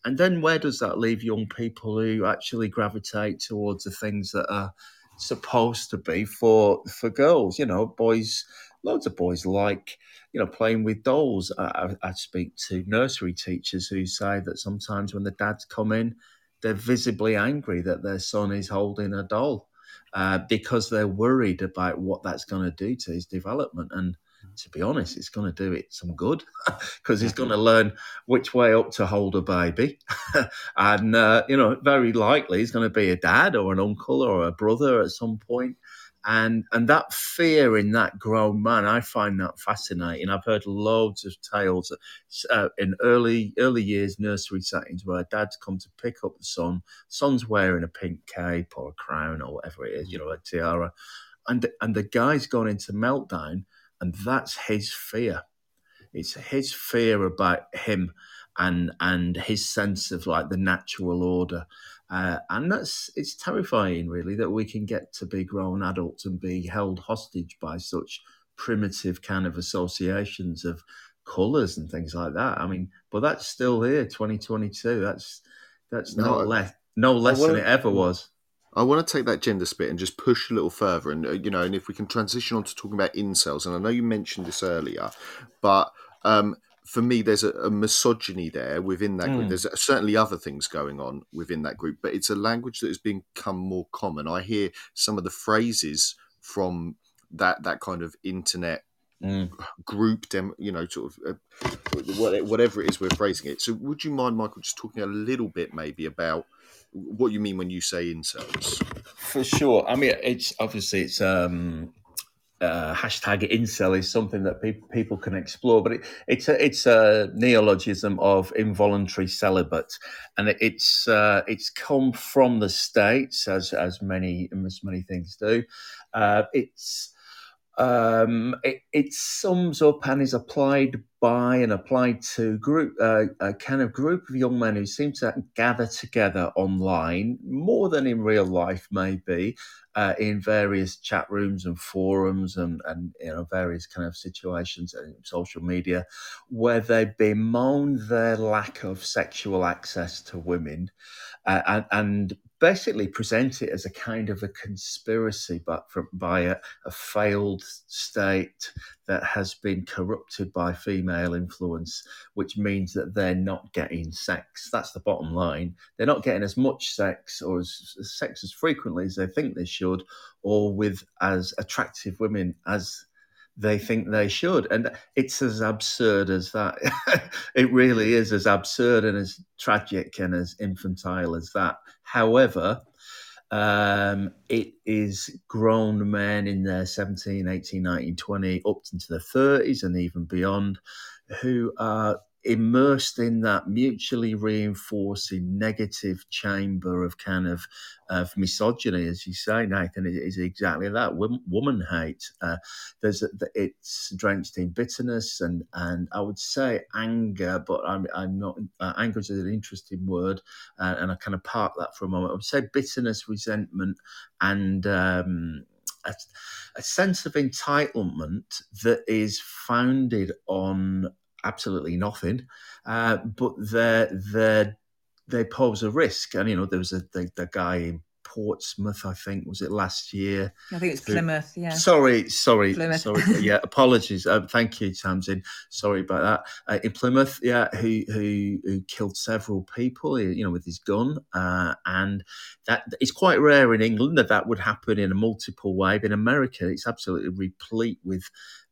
And then where does that leave young people who actually gravitate towards the things that are supposed to be for for girls? You know, boys. Loads of boys like you know playing with dolls. I, I speak to nursery teachers who say that sometimes when the dads come in, they're visibly angry that their son is holding a doll. Uh, because they're worried about what that's going to do to his development. And to be honest, it's going to do it some good because he's going to learn which way up to hold a baby. and, uh, you know, very likely he's going to be a dad or an uncle or a brother at some point. And, and that fear in that grown man, I find that fascinating. I've heard loads of tales uh, in early early years nursery settings where dads come to pick up the son. Son's wearing a pink cape or a crown or whatever it is, you know, a tiara, and and the guy's gone into meltdown and that's his fear. It's his fear about him and and his sense of like the natural order. Uh, and that's it's terrifying, really, that we can get to be grown adults and be held hostage by such primitive kind of associations of colours and things like that. I mean, but that's still here, 2022. That's that's no, not less no less than it ever was. I want to take that gender split and just push a little further, and uh, you know, and if we can transition on to talking about incels, and I know you mentioned this earlier, but um, for me, there's a, a, misogyny there within that group. Mm. There's certainly other things going on within that group, but it's a language that has become more common. I hear some of the phrases from that that kind of internet mm. group, dem, you know, sort of uh, whatever it is we're phrasing it. So, would you mind, Michael, just talking a little bit maybe about what you mean when you say incels. For sure. I mean, it's obviously it's um, uh, hashtag incel is something that pe- people can explore, but it, it's a it's a neologism of involuntary celibate, and it, it's uh, it's come from the states as as many as many things do. Uh, it's um, it, it, sums up and is applied by and applied to group uh, a kind of group of young men who seem to gather together online more than in real life, maybe uh, in various chat rooms and forums and and you know various kind of situations and social media where they bemoan their lack of sexual access to women uh, and, and basically present it as a kind of a conspiracy, but from, by a, a, failed state that has been corrupted by female influence, which means that they're not getting sex. That's the bottom line. They're not getting as much sex or as, as sex as frequently as they think they should, or with as attractive women as they think they should. And it's as absurd as that. it really is as absurd and as tragic and as infantile as that. However, um, it is grown men in their 17, 18, 19, 20, up into the 30s and even beyond who are immersed in that mutually reinforcing negative chamber of kind of of misogyny, as you say, Nathan, it is exactly that woman hate. Uh, there's it's drenched in bitterness and and I would say anger, but I'm I'm not. Uh, anger is an interesting word, uh, and I kind of park that for a moment. I would say bitterness, resentment, and um, a, a, sense of entitlement that is founded on absolutely nothing, uh, but they they they pose a risk. And you know, there was a the, the guy in Portsmouth, I think, was it last year? I think it's Plymouth. Yeah. Sorry, sorry, Plymouth. sorry. yeah, apologies. Um, thank you, Tamsin. Sorry about that. Uh, in Plymouth, yeah, who who who killed several people, you know, with his gun, uh, and that it's quite rare in England that that would happen in a multiple way. But in America, it's absolutely replete with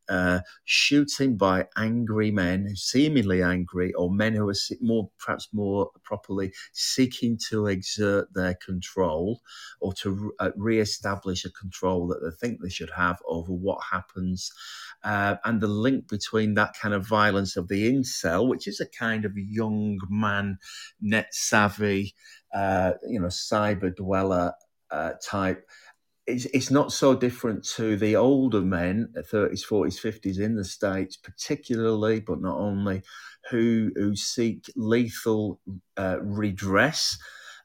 uh, shooting by angry men, seemingly angry, or men who are more, perhaps more properly, seeking to exert their control or to uh, re-establish a control that they think they should have over what happens, uh, and the link between that kind of violence of the incel, which is a kind of young man, net savvy, uh, you know, cyber dweller uh, type it's, it's not so different to the older men, 30s, 40s, 50s in the States, particularly, but not only, who, who seek lethal uh, redress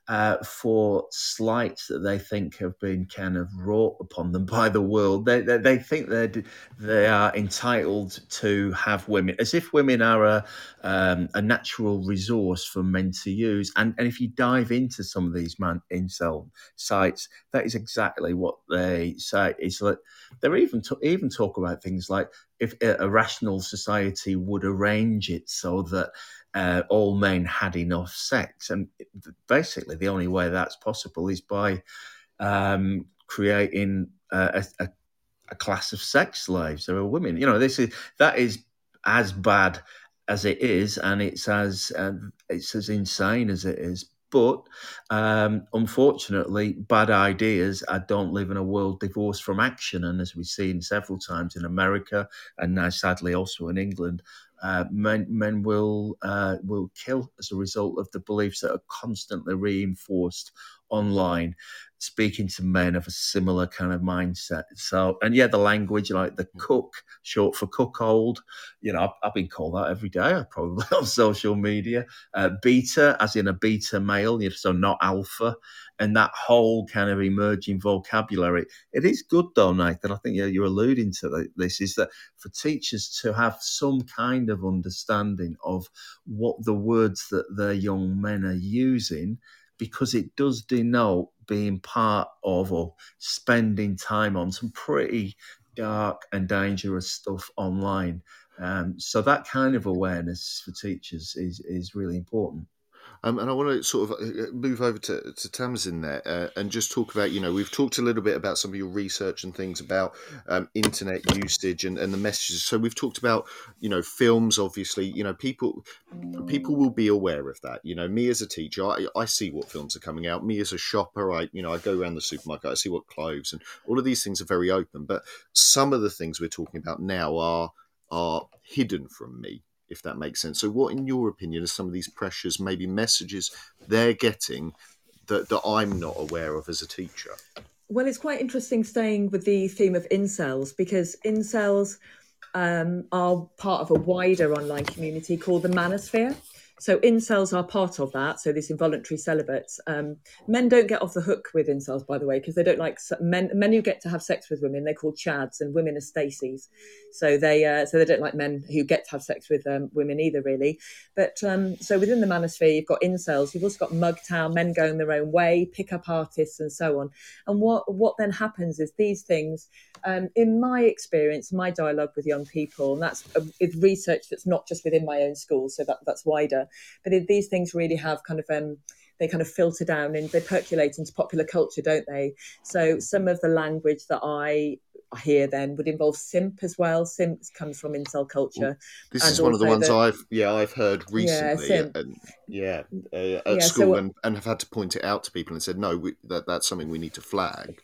uh, for slights that they think have been kind of wrought upon them by the world. They, they, they think they they are entitled to have women, as if women are a, um, a natural resource for men to use. And, and if you dive into some of these man incel sites, that is exactly what they say. Is that they're even even talk about things like if a rational society would arrange it so that uh, all men had enough sex. And basically, the only way that's possible is by um, creating a, a, a, class of sex slaves. There are women. You know, this is that is as bad as it is, and it's as uh, it's as insane as it is. But um, unfortunately, bad ideas I don't live in a world divorced from action. And as we've seen several times in America and now sadly also in England, uh, men men will uh, will kill as a result of the beliefs that are constantly reinforced online speaking to men of a similar kind of mindset. So, and yeah, the language like the mm. cuck, short for cuckold, you know, I've, I've been called that every day, I probably on social media. Uh, beta, as in a beta male, you know, so not alpha, and that whole kind of emerging vocabulary. It is good though, Nathan. I think you're alluding to this is that for teachers to have some kind of understanding of what the words that their young men are using because it does denote being part of or spending time on some pretty dark and dangerous stuff online. Um, so that kind of awareness for teachers is is really important. Um, and I want to sort of uh, uh, move over to, to Tamsin there uh, and just talk about, you know, we've talked a little bit about some of your research and things about um, internet usage and, and the messages. So we've talked about, you know, films, obviously, you know, people people will be aware of that. You know, me as a teacher, I, I see what films are coming out. Me as a shopper, I, you know, I go around the supermarket, I see what clothes and all of these things are very open. But some of the things we're talking about now are are hidden from me if that makes sense. So, what, in your opinion, are some of these pressures, maybe messages they're getting that, that I'm not aware of as a teacher? Well, it's quite interesting staying with the theme of incels because incels um, are part of a wider online community called the Manosphere. So incels are part of that. So these involuntary celibates. Um, men don't get off the hook with incels, by the way, because they don't like men. Men who get to have sex with women, they're called chads, and women are Stacys. So they uh, so they don't like men who get to have sex with um, women either, really. But um, so within the manosphere, you've got incels. You've also got MGTOW, men going their own way, pickup artists, and so on. And what what then happens is these things, um, in my experience, my dialogue with young people, and that's uh, with research that's not just within my own school, so that that's wider but it, these things really have kind of um, they kind of filter down and they percolate into popular culture, don't they? So some of the language that I hear then would involve simp as well. Simp comes from incel culture. This and is one of the ones the, I've yeah I've heard recently. Yeah, and, yeah uh, at yeah, school so, and, and have had to point it out to people and said no we, that that's something we need to flag.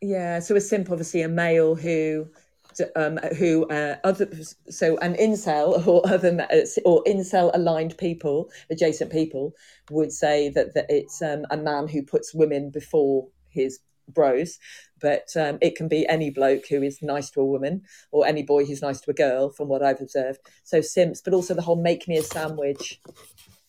Yeah, so a simp obviously a male who um, who uh, other so an incel or other or incel aligned people, adjacent people, would say that, that it's um, a man who puts women before his bros, but um, it can be any bloke who is nice to a woman or any boy who's nice to a girl, from what I've observed. So simps, but also the whole make me a sandwich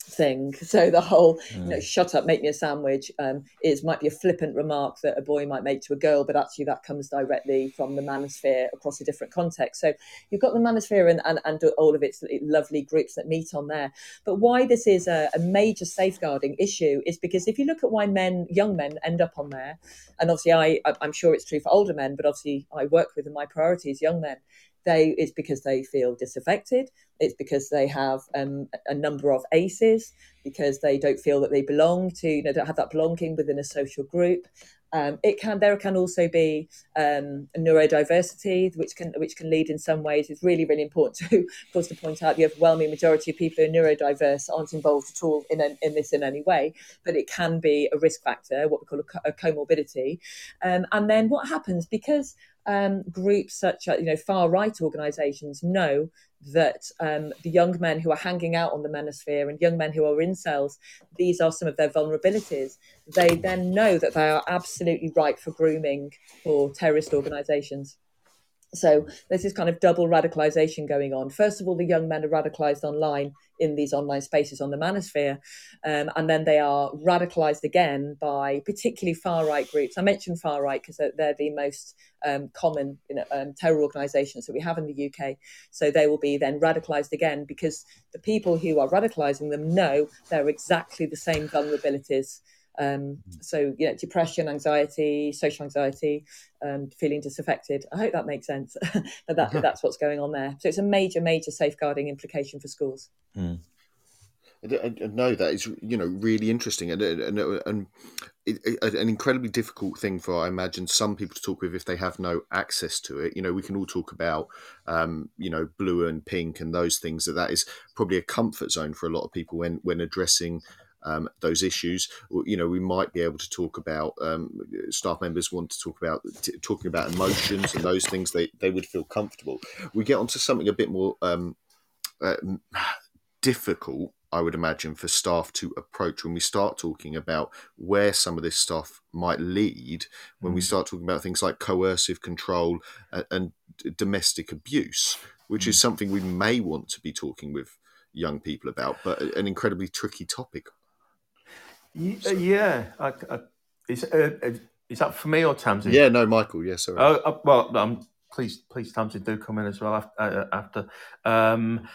thing. So the whole, mm. you know, mm. shut up, make me a sandwich um, is might be a flippant remark that a boy might make to a girl, but actually that comes directly from the manosphere across a different context. So you've got the manosphere and, and, and all of its lovely groups that meet on there. But why this is a, a major safeguarding issue is because if you look at why men, young men, end up on there, and obviously I, I'm sure it's true for older men, but obviously I work with and my priority is young men they it's because they feel disaffected it's because they have um, a number of ACEs because they don't feel that they belong to you know don't have that belonging within a social group um, it can there can also be um, neurodiversity, which can which can lead in some ways. It's really really important to, of course, to point out the overwhelming majority of people who are neurodiverse aren't involved at all in, in this in any way, but it can be a risk factor, what we call a, a comorbidity. Um, and then what happens because um, groups such as you know far right organisations know that um, the young men who are hanging out on the manosphere and young men who are incels, these are some of their vulnerabilities. They then know that they are absolutely ripe for grooming for terrorist organisations. So there's this kind of double radicalization going on. First of all, the young men are radicalized online in these online spaces on the manosphere, um, and then they are radicalized again by particularly far right groups. I mentioned far right because they're, they're, the most um, common you know, um, terror organizations that we have in the UK. So they will be then radicalized again because the people who are radicalizing them know they're exactly the same vulnerabilities um, so, you know, depression, anxiety, social anxiety, um, feeling disaffected. I hope that makes sense. but that, that's what's going on there. So it's a major, major safeguarding implication for schools. Mm. No, that is you know really interesting and and, and an incredibly difficult thing for I imagine some people to talk with if they have no access to it. You know, we can all talk about um, you know blue and pink and those things. That that is probably a comfort zone for a lot of people when when addressing um, those issues. You know, we might be able to talk about um, staff members want to talk about t- talking about emotions and those things. They they would feel comfortable. We get onto something a bit more um, uh, difficult. I would imagine for staff to approach when we start talking about where some of this stuff might lead, when mm. we start talking about things like coercive control and, and domestic abuse, which mm. is something we may want to be talking with young people about, but an incredibly tricky topic so. Yeah, I, I, is, uh, uh, is that for me or Tamsin? Yeah, no, Michael. Yeah, sorry. Oh, uh, well, um, please, please, Tamsin, do come in as well after. Uh, after. Um,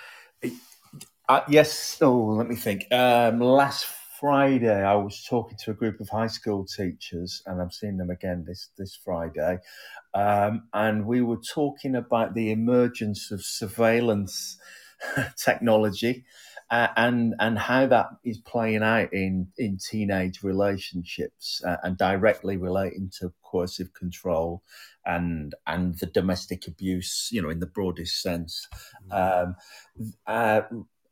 uh, yes. Oh, let me think. Um, last Friday, I was talking to a group of high school teachers, and I'm seeing them again this this Friday. Um, and we were talking about the emergence of surveillance technology uh, and and how that is playing out in in teenage relationships uh, and directly relating to coercive control and and the domestic abuse you know in the broadest sense mm-hmm. um, uh,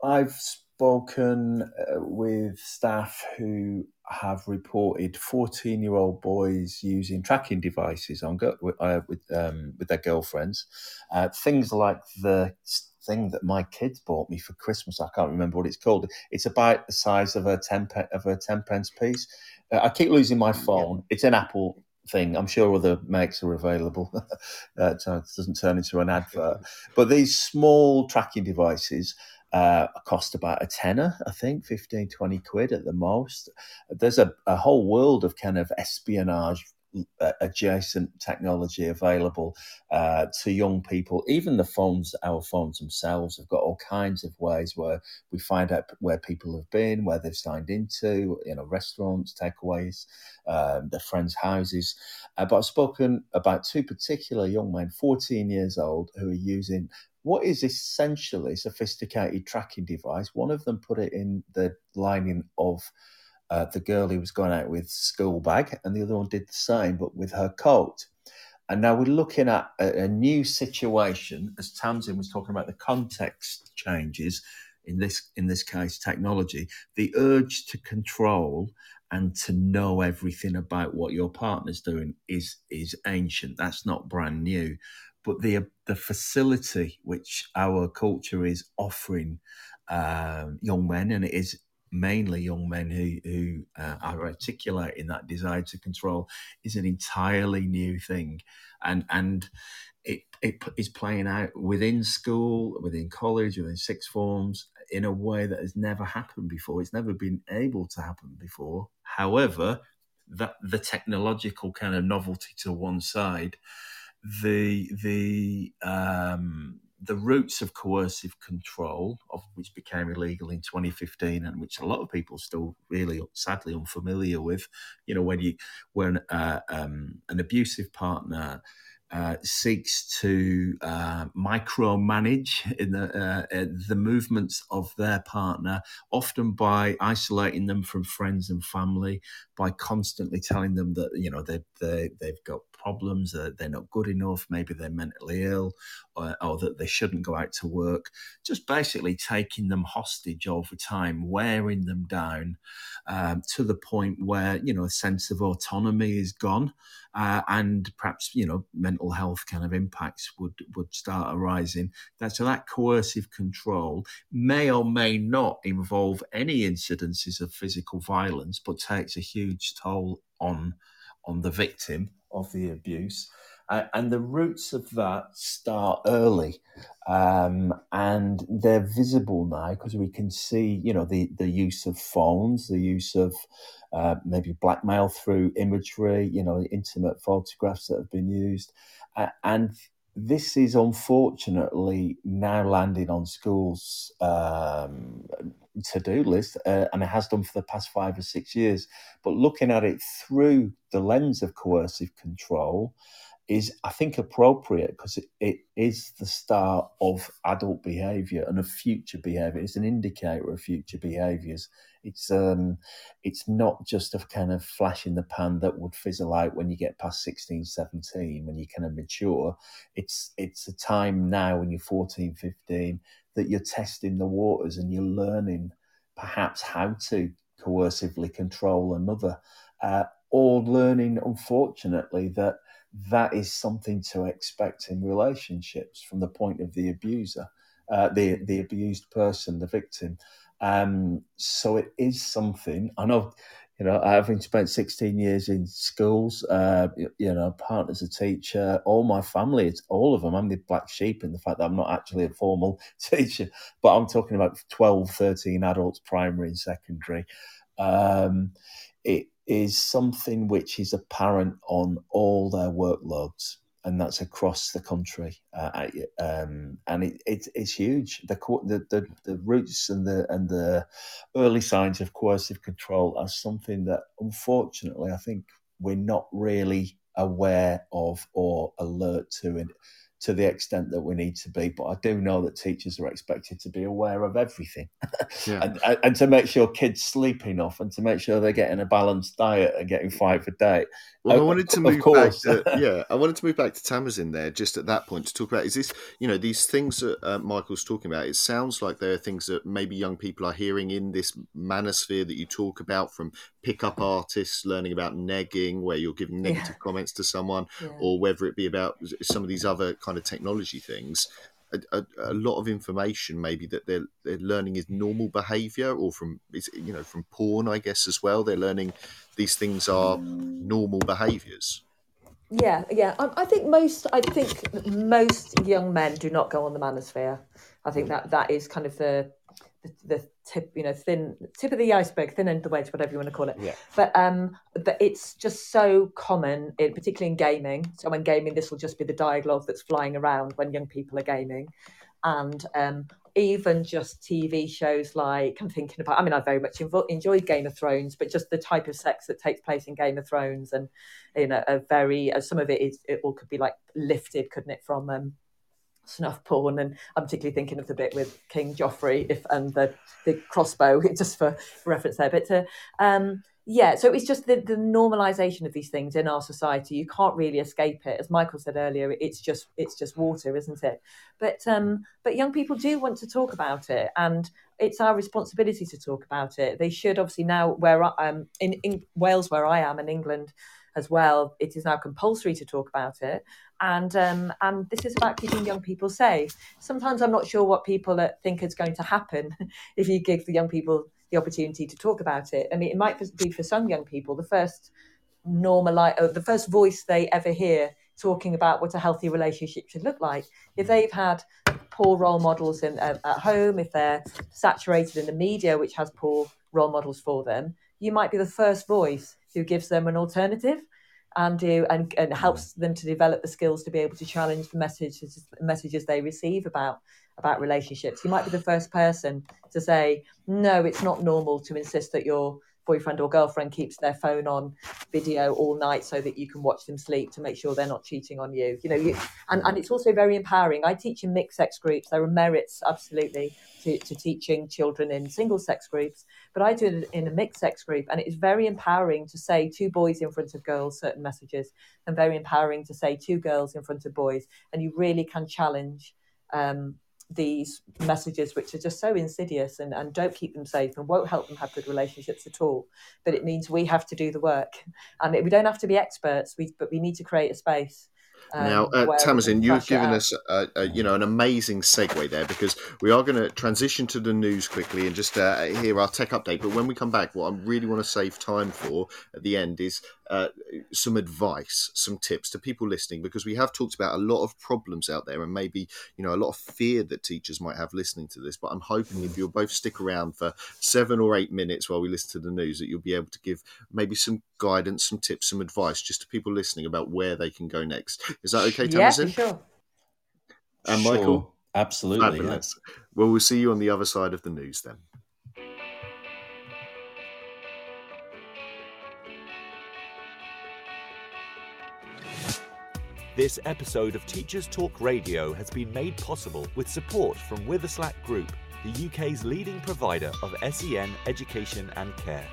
i've spoken uh, with staff who have reported 14 year old boys using tracking devices on go- uh, with um, with their girlfriends uh, things like the thing that my kids bought me for Christmas. I can't remember what it's called. It's about the size of a ten pe- of a ten pence piece. Uh, I keep losing my phone. Yeah. It's an Apple thing. I'm sure other makes are available. uh, so it doesn't turn into an advert. But these small tracking devices uh, cost about a tenner, I think, 15, 20 quid at the most. There's a, a whole world of kind of espionage adjacent technology available uh, to young people. Even the phones, our phones themselves, have got all kinds of ways where we find out where people have been, where they've signed into, you know, restaurants, takeaways, um, their friends' houses. Uh, but I've spoken about two particular young men, 14 years old, who are using what is essentially sophisticated tracking device. One of them put it in the lining of uh, the girl who was going out with school bag, and the other one did the same, but with her coat. And now we're looking at a, a new situation, as Tamsin was talking about the context changes. In this, in this case, technology, the urge to control and to know everything about what your partner's doing is is ancient. That's not brand new, but the the facility which our culture is offering um, young men, and it is mainly young men who who uh, are articulating that desire to control is an entirely new thing, and and it it is playing out within school, within college, within sixth forms in a way that has never happened before. It's never been able to happen before. However, that the technological kind of novelty to one side, the the um, the roots of coercive control, of which became illegal in 2015, and which a lot of people still really sadly unfamiliar with. You know, when you when uh, um, an abusive partner uh, seeks to uh, micromanage in the uh, uh, the movements of their partner, often by isolating them from friends and family, by constantly telling them that you know they they they've got problems, uh, they're not good enough, maybe they're mentally ill, uh, or that they shouldn't go out to work, just basically taking them hostage over time, wearing them down um, to the point where, you know, a sense of autonomy is gone. Uh, and perhaps you know mental health kind of impacts would would start arising. That so that coercive control may or may not involve any incidences of physical violence, but takes a huge toll on on the victim of the abuse. Uh, and the roots of that start early, um, and they're visible now because we can see, you know, the the use of phones, the use of uh, maybe blackmail through imagery, you know, intimate photographs that have been used, uh, and this is unfortunately now landing on schools' um, to-do list, uh, and it has done for the past five or six years. But looking at it through the lens of coercive control is, I think, appropriate because it, it is the start of adult behaviour and of future behaviour. It's an indicator of future behaviours. It's um, it's not just a kind of flash in the pan that would fizzle out when you get past 16, 17, when you kind of mature. It's it's a time now when you're 14, 15 that you're testing the waters and you're learning perhaps how to coercively control another, uh, or learning, unfortunately, that that is something to expect in relationships from the point of the abuser, uh, the the abused person, the victim. Um, so it is something. I know, you know, having spent 16 years in schools, uh, you know, partner's a teacher, all my family, it's all of them. I'm the black sheep in the fact that I'm not actually a formal teacher, but I'm talking about 12, 13 adults, primary and secondary. Um, it is something which is apparent on all their workloads, and that's across the country. Uh, um, and it, it, it's huge. The, the, the the roots and the and the early signs of coercive control are something that, unfortunately, I think we're not really aware of or alert to, and to the extent that we need to be. But I do know that teachers are expected to be aware of everything yeah. and, and, to make sure kids sleep enough and to make sure they're getting a balanced diet and getting five a day. Well, I wanted to move back to, yeah, I wanted to move back to Tamsin there just at that point to talk about is this, you know, these things that uh, Michael's talking about, it sounds like there are things that maybe young people are hearing in this manosphere that you talk about from pickup artists learning about negging, where you're giving negative yeah. comments to someone, yeah. or whether it be about some of these other kind of technology things. A, a, a, lot of information maybe that they're they're learning is normal behavior or from is you know from porn I guess as well they're learning these things are normal behaviors yeah yeah I, I think most I think most young men do not go on the manosphere I think that that is kind of the the, the tip, you know, thin tip of the iceberg, thin end of the wedge, whatever you want to call it. Yeah. But um, but it's just so common, in, particularly in gaming. So when gaming, this will just be the dialogue that's flying around when young people are gaming, and um, even just TV shows like I'm thinking about. I mean, I very much invo- enjoyed Game of Thrones, but just the type of sex that takes place in Game of Thrones, and you know, a very uh, some of it is it all could be like lifted, couldn't it, from um, snuff porn, and I'm particularly thinking of the bit with King Joffrey if and the the crossbow, just for reference there. But to, um, yeah, so it's just the, the normalization of these things in our society. You can't really escape it, as Michael said earlier. It's just it's just water, isn't it? But um, but young people do want to talk about it, and it's our responsibility to talk about it. They should obviously now where I, um in, in Wales where I am in England as well. It is now compulsory to talk about it, and um, and this is about keeping young people safe. Sometimes I'm not sure what people think is going to happen if you give the young people the opportunity to talk about it. I mean, it might be for some young people the first normal, uh, the first voice they ever hear talking about what a healthy relationship should look like. If they've had poor role models in, uh, at home, if they're saturated in the media, which has poor role models for them, you might be the first voice who gives them an alternative and do and, and helps them to develop the skills to be able to challenge the messages messages they receive about about relationships. You might be the first person to say, no, it's not normal to insist that your boyfriend or girlfriend keeps their phone on video all night so that you can watch them sleep to make sure they're not cheating on you. You know, you, and, and it's also very empowering. I teach in mixed sex groups. There are merits, absolutely, to, to teaching children in single sex groups, but I do it in a mixed sex group, and it is very empowering to say to boys in front of girls certain messages, and very empowering to say to girls in front of boys, and you really can challenge. Um, these messages which are just so insidious and, and don't keep them safe and won't help them have good relationships at all but it means we have to do the work. And we don't have to be experts we, but we need to create a space um, now, uh, Tamsin, you've given us, a, a, you know, an amazing segue there because we are going to transition to the news quickly and just uh, hear our tech update. But when we come back, what I really want to save time for at the end is uh, some advice, some tips to people listening because we have talked about a lot of problems out there and maybe you know a lot of fear that teachers might have listening to this. But I'm hoping if you'll both stick around for seven or eight minutes while we listen to the news, that you'll be able to give maybe some guidance, some tips, some advice just to people listening about where they can go next. Is that okay, Tamsin? Yeah, sure. And sure. Michael, absolutely. Yes. Well, we'll see you on the other side of the news then. This episode of Teachers Talk Radio has been made possible with support from Witherslack Group, the UK's leading provider of SEN education and care.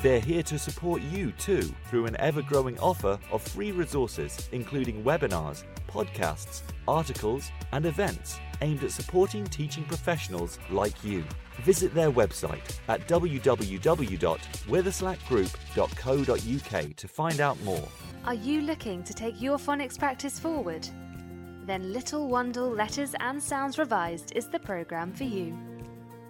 They're here to support you too through an ever growing offer of free resources, including webinars, podcasts, articles, and events aimed at supporting teaching professionals like you. Visit their website at www.witherslackgroup.co.uk to find out more. Are you looking to take your phonics practice forward? Then Little Wandle Letters and Sounds Revised is the programme for you.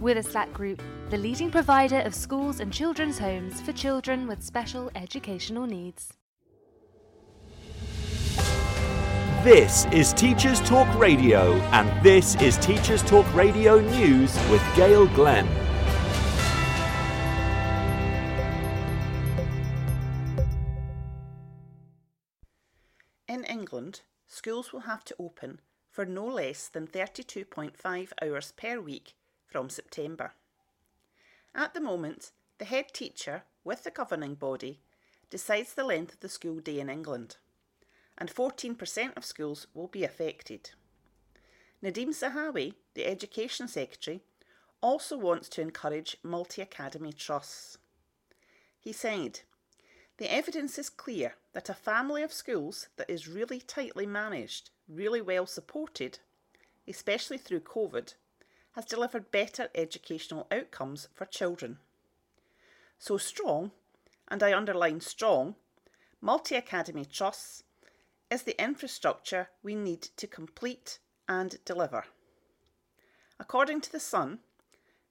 Witherslack Group, the leading provider of schools and children's homes for children with special educational needs. This is Teachers Talk Radio, and this is Teachers Talk Radio News with Gail Glenn. In England, schools will have to open for no less than 32.5 hours per week from September. At the moment, the head teacher, with the governing body, decides the length of the school day in England, and 14% of schools will be affected. Nadhim Zahawi, the Education Secretary, also wants to encourage multi academy trusts. He said, the evidence is clear that a family of schools that is really tightly managed, really well supported, especially through COVID, has delivered better educational outcomes for children. So strong, and I underline strong, multi academy trusts is the infrastructure we need to complete and deliver. According to The Sun,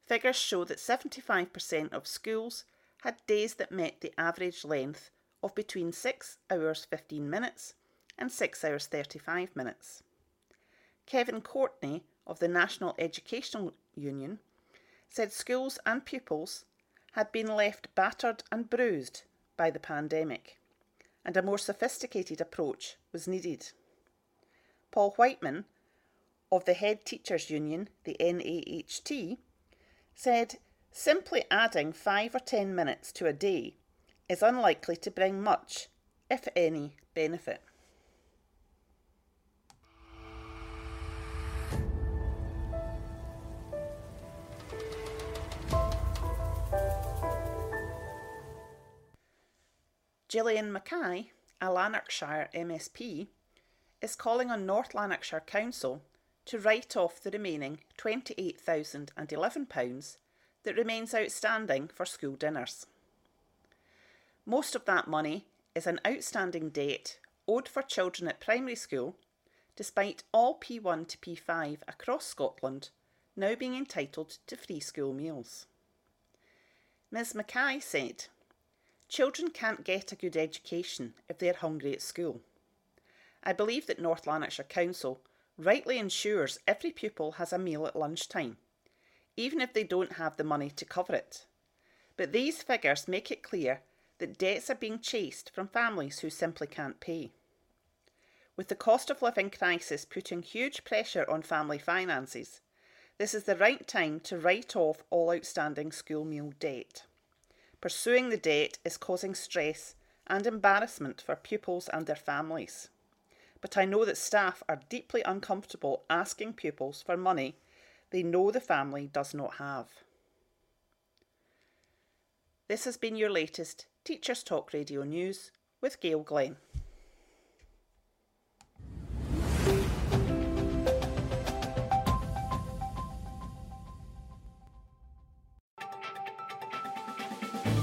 figures show that 75% of schools had days that met the average length of between 6 hours 15 minutes and 6 hours 35 minutes. Kevin Courtney of the National Educational Union said schools and pupils had been left battered and bruised by the pandemic, and a more sophisticated approach was needed. Paul Whiteman of the Head Teachers Union, the NAHT, said simply adding five or ten minutes to a day is unlikely to bring much, if any, benefit. Gillian Mackay, a Lanarkshire MSP, is calling on North Lanarkshire Council to write off the remaining £28,011 that remains outstanding for school dinners. Most of that money is an outstanding debt owed for children at primary school, despite all P1 to P5 across Scotland now being entitled to free school meals. Ms Mackay said, Children can't get a good education if they're hungry at school. I believe that North Lanarkshire Council rightly ensures every pupil has a meal at lunchtime, even if they don't have the money to cover it. But these figures make it clear that debts are being chased from families who simply can't pay. With the cost of living crisis putting huge pressure on family finances, this is the right time to write off all outstanding school meal debt. Pursuing the debt is causing stress and embarrassment for pupils and their families. But I know that staff are deeply uncomfortable asking pupils for money they know the family does not have. This has been your latest Teachers Talk Radio News with Gail Glenn.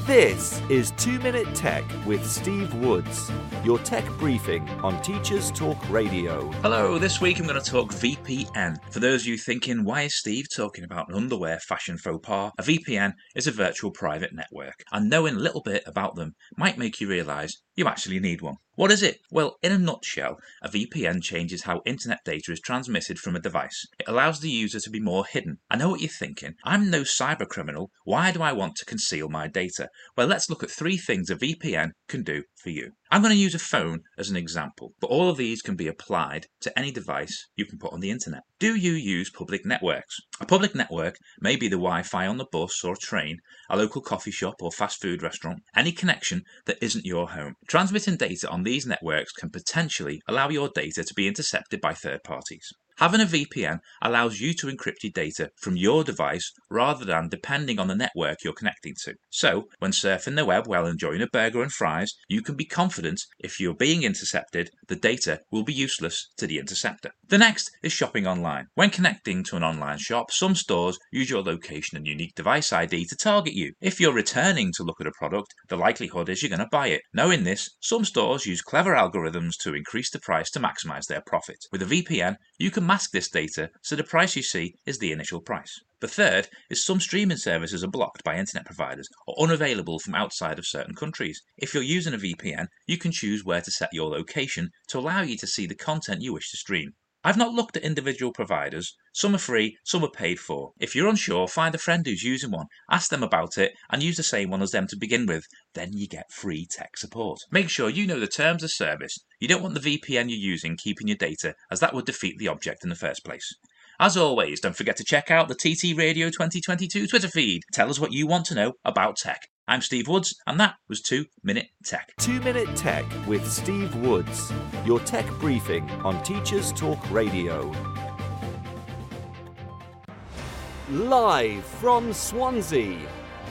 This is 2 Minute Tech with Steve Woods, your tech briefing on Teachers Talk Radio. Hello, this week I'm going to talk VPN. For those of you thinking, why is Steve talking about an underwear fashion faux pas? A VPN is a virtual private network, and knowing a little bit about them might make you realise you actually need one. What is it? Well, in a nutshell, a VPN changes how internet data is transmitted from a device. It allows the user to be more hidden. I know what you're thinking. I'm no cyber criminal. Why do I want to conceal my data? Well, let's look at three things a VPN can do for you. I'm going to use a phone as an example, but all of these can be applied to any device you can put on the internet. Do you use public networks? A public network may be the Wi Fi on the bus or train, a local coffee shop or fast food restaurant, any connection that isn't your home. Transmitting data on these networks can potentially allow your data to be intercepted by third parties. Having a VPN allows you to encrypt your data from your device rather than depending on the network you're connecting to. So, when surfing the web while enjoying a burger and fries, you can be confident if you're being intercepted, the data will be useless to the interceptor. The next is shopping online. When connecting to an online shop, some stores use your location and unique device ID to target you. If you're returning to look at a product, the likelihood is you're going to buy it. Knowing this, some stores use clever algorithms to increase the price to maximize their profit. With a VPN, you can mask this data so the price you see is the initial price. The third is some streaming services are blocked by internet providers or unavailable from outside of certain countries. If you're using a VPN, you can choose where to set your location to allow you to see the content you wish to stream. I've not looked at individual providers. Some are free, some are paid for. If you're unsure, find a friend who's using one, ask them about it, and use the same one as them to begin with. Then you get free tech support. Make sure you know the terms of service. You don't want the VPN you're using keeping your data, as that would defeat the object in the first place. As always, don't forget to check out the TT Radio 2022 Twitter feed. Tell us what you want to know about tech. I'm Steve Woods, and that was 2 Minute Tech. 2 Minute Tech with Steve Woods, your tech briefing on Teachers Talk Radio. Live from Swansea,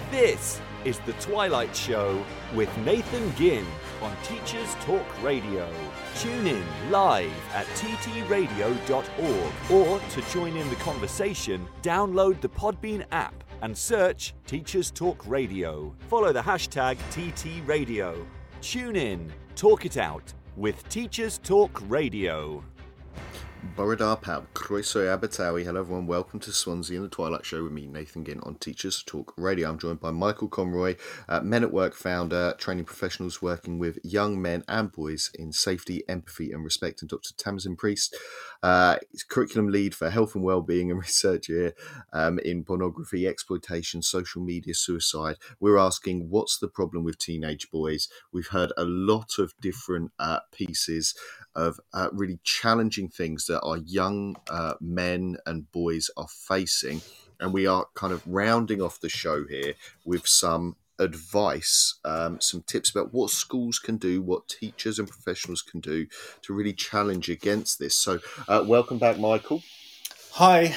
this is The Twilight Show with Nathan Ginn on Teachers Talk Radio. Tune in live at ttradio.org or to join in the conversation, download the Podbean app and search Teachers Talk Radio. Follow the hashtag TTRadio. Tune in, talk it out with Teachers Talk Radio. Borodar Pab, Croeso Abertawe. Hello, everyone. Welcome to Swansea in the Twilight Show with me, Nathan Ginn, on Teachers Talk Radio. I'm joined by Michael Conroy, uh, Men at Work founder, training professionals working with young men and boys in safety, empathy, and respect, and Dr. Tamsin Priest, uh, curriculum lead for health and well-being and research here um, in pornography, exploitation, social media, suicide. We're asking, what's the problem with teenage boys? We've heard a lot of different uh, pieces of uh, really challenging things that our young uh, men and boys are facing. And we are kind of rounding off the show here with some advice, um, some tips about what schools can do, what teachers and professionals can do to really challenge against this. So, uh, welcome back, Michael. Hi.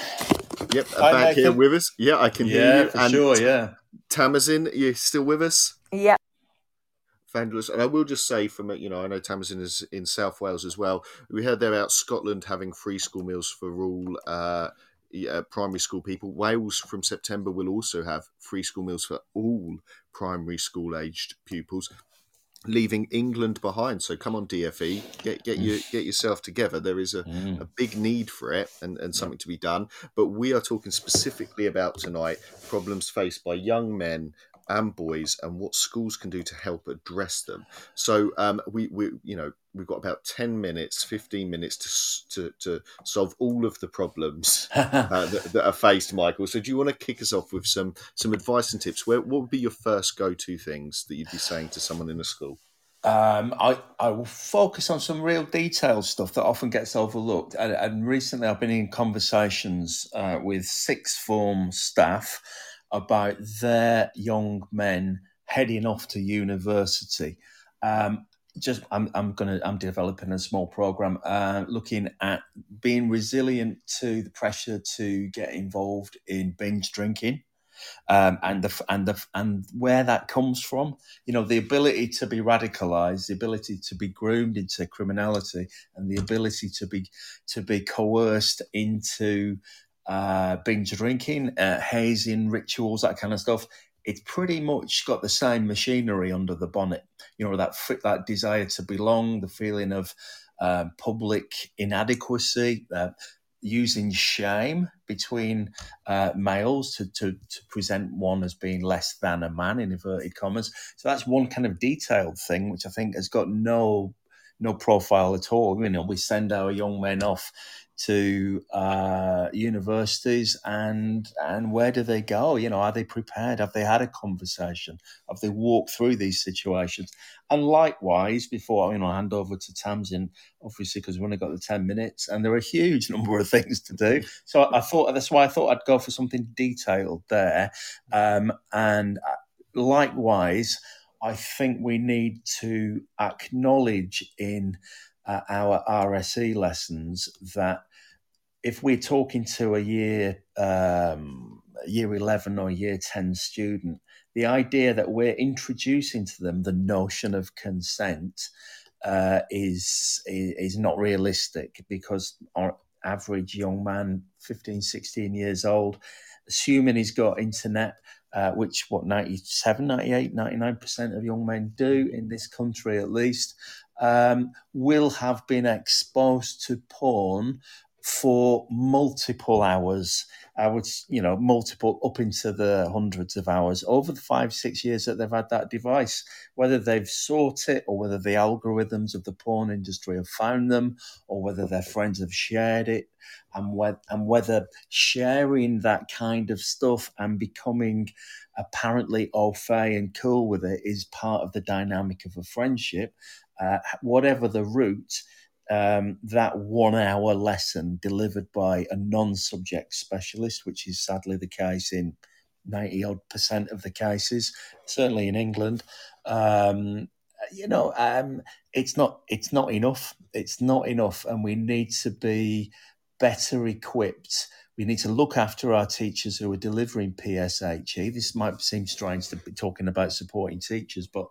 Yep, Hi, back here with us. Yeah, I can hear you. for sure. Yeah. Tamsin, you still with us? Yeah. Fabulous. And I will just say, from you know, I know Tamsin is in South Wales as well. We heard there about Scotland having free school meals for all uh, yeah, primary school people. Wales from September will also have free school meals for all primary school aged pupils. Leaving England behind, so come on DFE, get get your get yourself together. There is a, Mm. a big need for it and, and something to be done. But we are talking specifically about tonight problems faced by young men and boys and what schools can do to help address them. So um, we, we you know we've got about 10 minutes 15 minutes to to, to solve all of the problems uh, that, that are faced michael so do you want to kick us off with some some advice and tips where what would be your first go-to things that you'd be saying to someone in a school Um, I, I will focus on some real detailed stuff that often gets overlooked. And, and recently, I've been in conversations uh, with sixth form staff about their young men heading off to university. Um, just, I'm, I'm gonna, I'm developing a small program uh, looking at being resilient to the pressure to get involved in binge drinking. Um, and the and the and where that comes from, you know, the ability to be radicalized, the ability to be groomed into criminality, and the ability to be to be coerced into uh, binge drinking, uh, hazing rituals, that kind of stuff. It's pretty much got the same machinery under the bonnet. You know, that that desire to belong, the feeling of um, public inadequacy, uh, using shame between uh, males to, to, to present one as being less than a man in inverted commas. So that's one kind of detailed thing, which I think has got no no profile at all. You know, we send our young men off to uh, universities, and and where do they go? You know, are they prepared? Have they had a conversation? Have they walked through these situations? And likewise, before you know, I hand over to Tamsin, obviously because we've only got the ten minutes, and there are a huge number of things to do. So I thought that's why I thought I'd go for something detailed there, um, and uh, likewise. I think we need to acknowledge in uh, our RSE lessons that if we're talking to a year um, year 11 or year 10 student, the idea that we're introducing to them the notion of consent uh, is, is not realistic because our average young man, 15, 16 years old, assuming he's got internet, uh, which what 97, 98, 99% of young men do in this country at least, um, will have been exposed to porn for multiple hours. I would, you know, multiple up into the hundreds of hours over the five, six years that they've had that device. Whether they've sought it or whether the algorithms of the porn industry have found them or whether their friends have shared it, and, and whether sharing that kind of stuff and becoming apparently au fait and cool with it is part of the dynamic of a friendship, uh, whatever the route, um, that one hour lesson delivered by a non subject specialist, which is sadly the case in 90 odd percent of the cases, certainly in England. Um, you know, um, it's not it's not enough. It's not enough, and we need to be better equipped. We need to look after our teachers who are delivering PSHE. This might seem strange to be talking about supporting teachers, but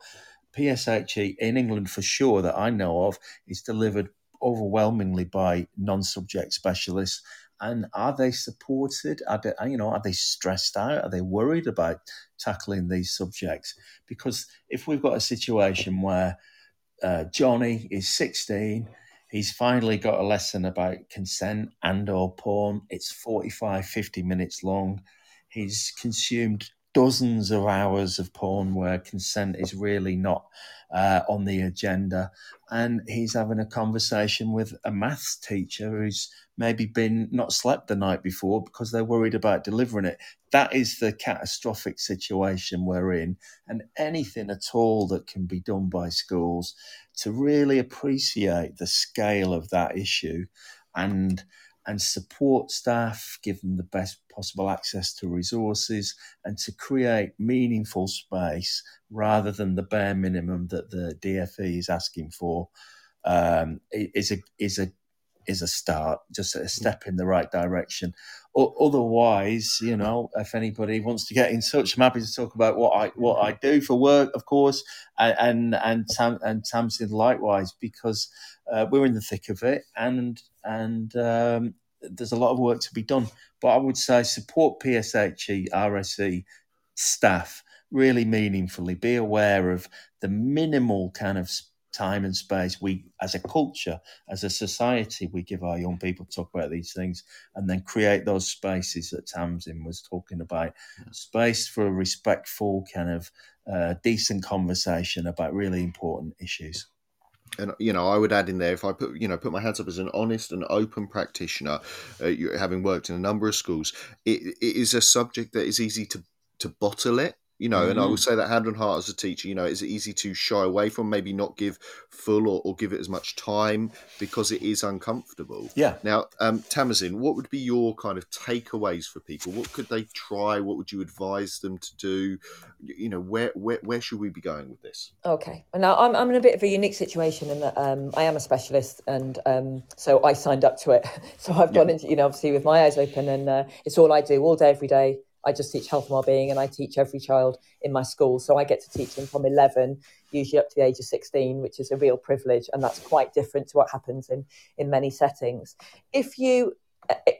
PSHE in England for sure that I know of is delivered overwhelmingly by non-subject specialists. And are they supported? Are they, you know, are they stressed out? Are they worried about tackling these subjects? Because if we've got a situation where uh, Johnny is 16, He's finally got a lesson about consent and or porn. It's 45, 50 minutes long. He's consumed dozens of hours of porn where consent is really not uh, on the agenda. And he's having a conversation with a maths teacher who's maybe been not slept the night before because they're worried about delivering it. That is the catastrophic situation we're in. And anything at all that can be done by schools to really appreciate the scale of that issue and and support staff, give them the best possible access to resources, and to create meaningful space rather than the bare minimum that the DFE is asking for, um, is a is a is a start, just a step in the right direction. O- otherwise, you know, if anybody wants to get in touch, I'm happy to talk about what I what I do for work, of course, and and and, Tam, and Tamsin likewise, because uh, we're in the thick of it, and and um, there's a lot of work to be done. But I would say support PSHE, RSE staff really meaningfully. Be aware of the minimal kind of time and space we, as a culture, as a society, we give our young people to talk about these things, and then create those spaces that Tamsin was talking about. Space for a respectful kind of uh, decent conversation about really important issues and you know i would add in there if i put you know put my hands up as an honest and open practitioner uh, having worked in a number of schools it, it is a subject that is easy to to bottle it you know, mm-hmm. and I will mm. say that hand on heart as a teacher, you know, it's easy to shy away from, maybe not give full or, or give it as much time because it is uncomfortable. Yeah. Now, um, Tamsin, what would be your kind of takeaways for people? What could they try? What would you advise them to do? You know, where where, where should we be going with this? Okay. Now, I'm, I'm in a bit of a unique situation in that um, I am a specialist and um, so I signed up to it. So I've yeah. gone into, you know, obviously with my eyes open and uh, it's all I do all day, every day I just teach health and wellbeing, and I teach every child in my school. So I get to teach them from 11, usually up to the age of 16, which is a real privilege, and that's quite different to what happens in in many settings. If you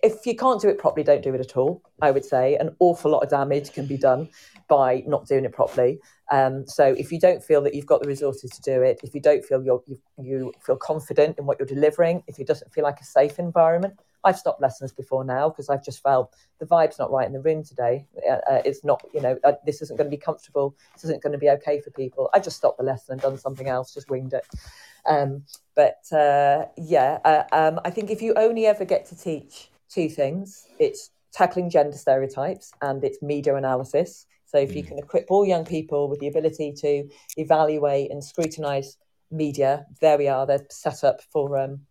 if you can't do it properly, don't do it at all. I would say an awful lot of damage can be done by not doing it properly. Um, so if you don't feel that you've got the resources to do it, if you don't feel you, you feel confident in what you're delivering, if it doesn't feel like a safe environment, I've stopped lessons before now because I've just felt the vibe's not right in the room today. Uh, uh, it's not, you know, uh, this isn't going to be comfortable. This isn't going to be okay for people. I just stopped the lesson and done something else, just winged it. Um, but uh, yeah, uh, um, I think if you only ever get to teach two things, it's tackling gender stereotypes and it's media analysis. So if you mm. can equip all young people with the ability to evaluate and scrutinize media, there we are. They're set up for um,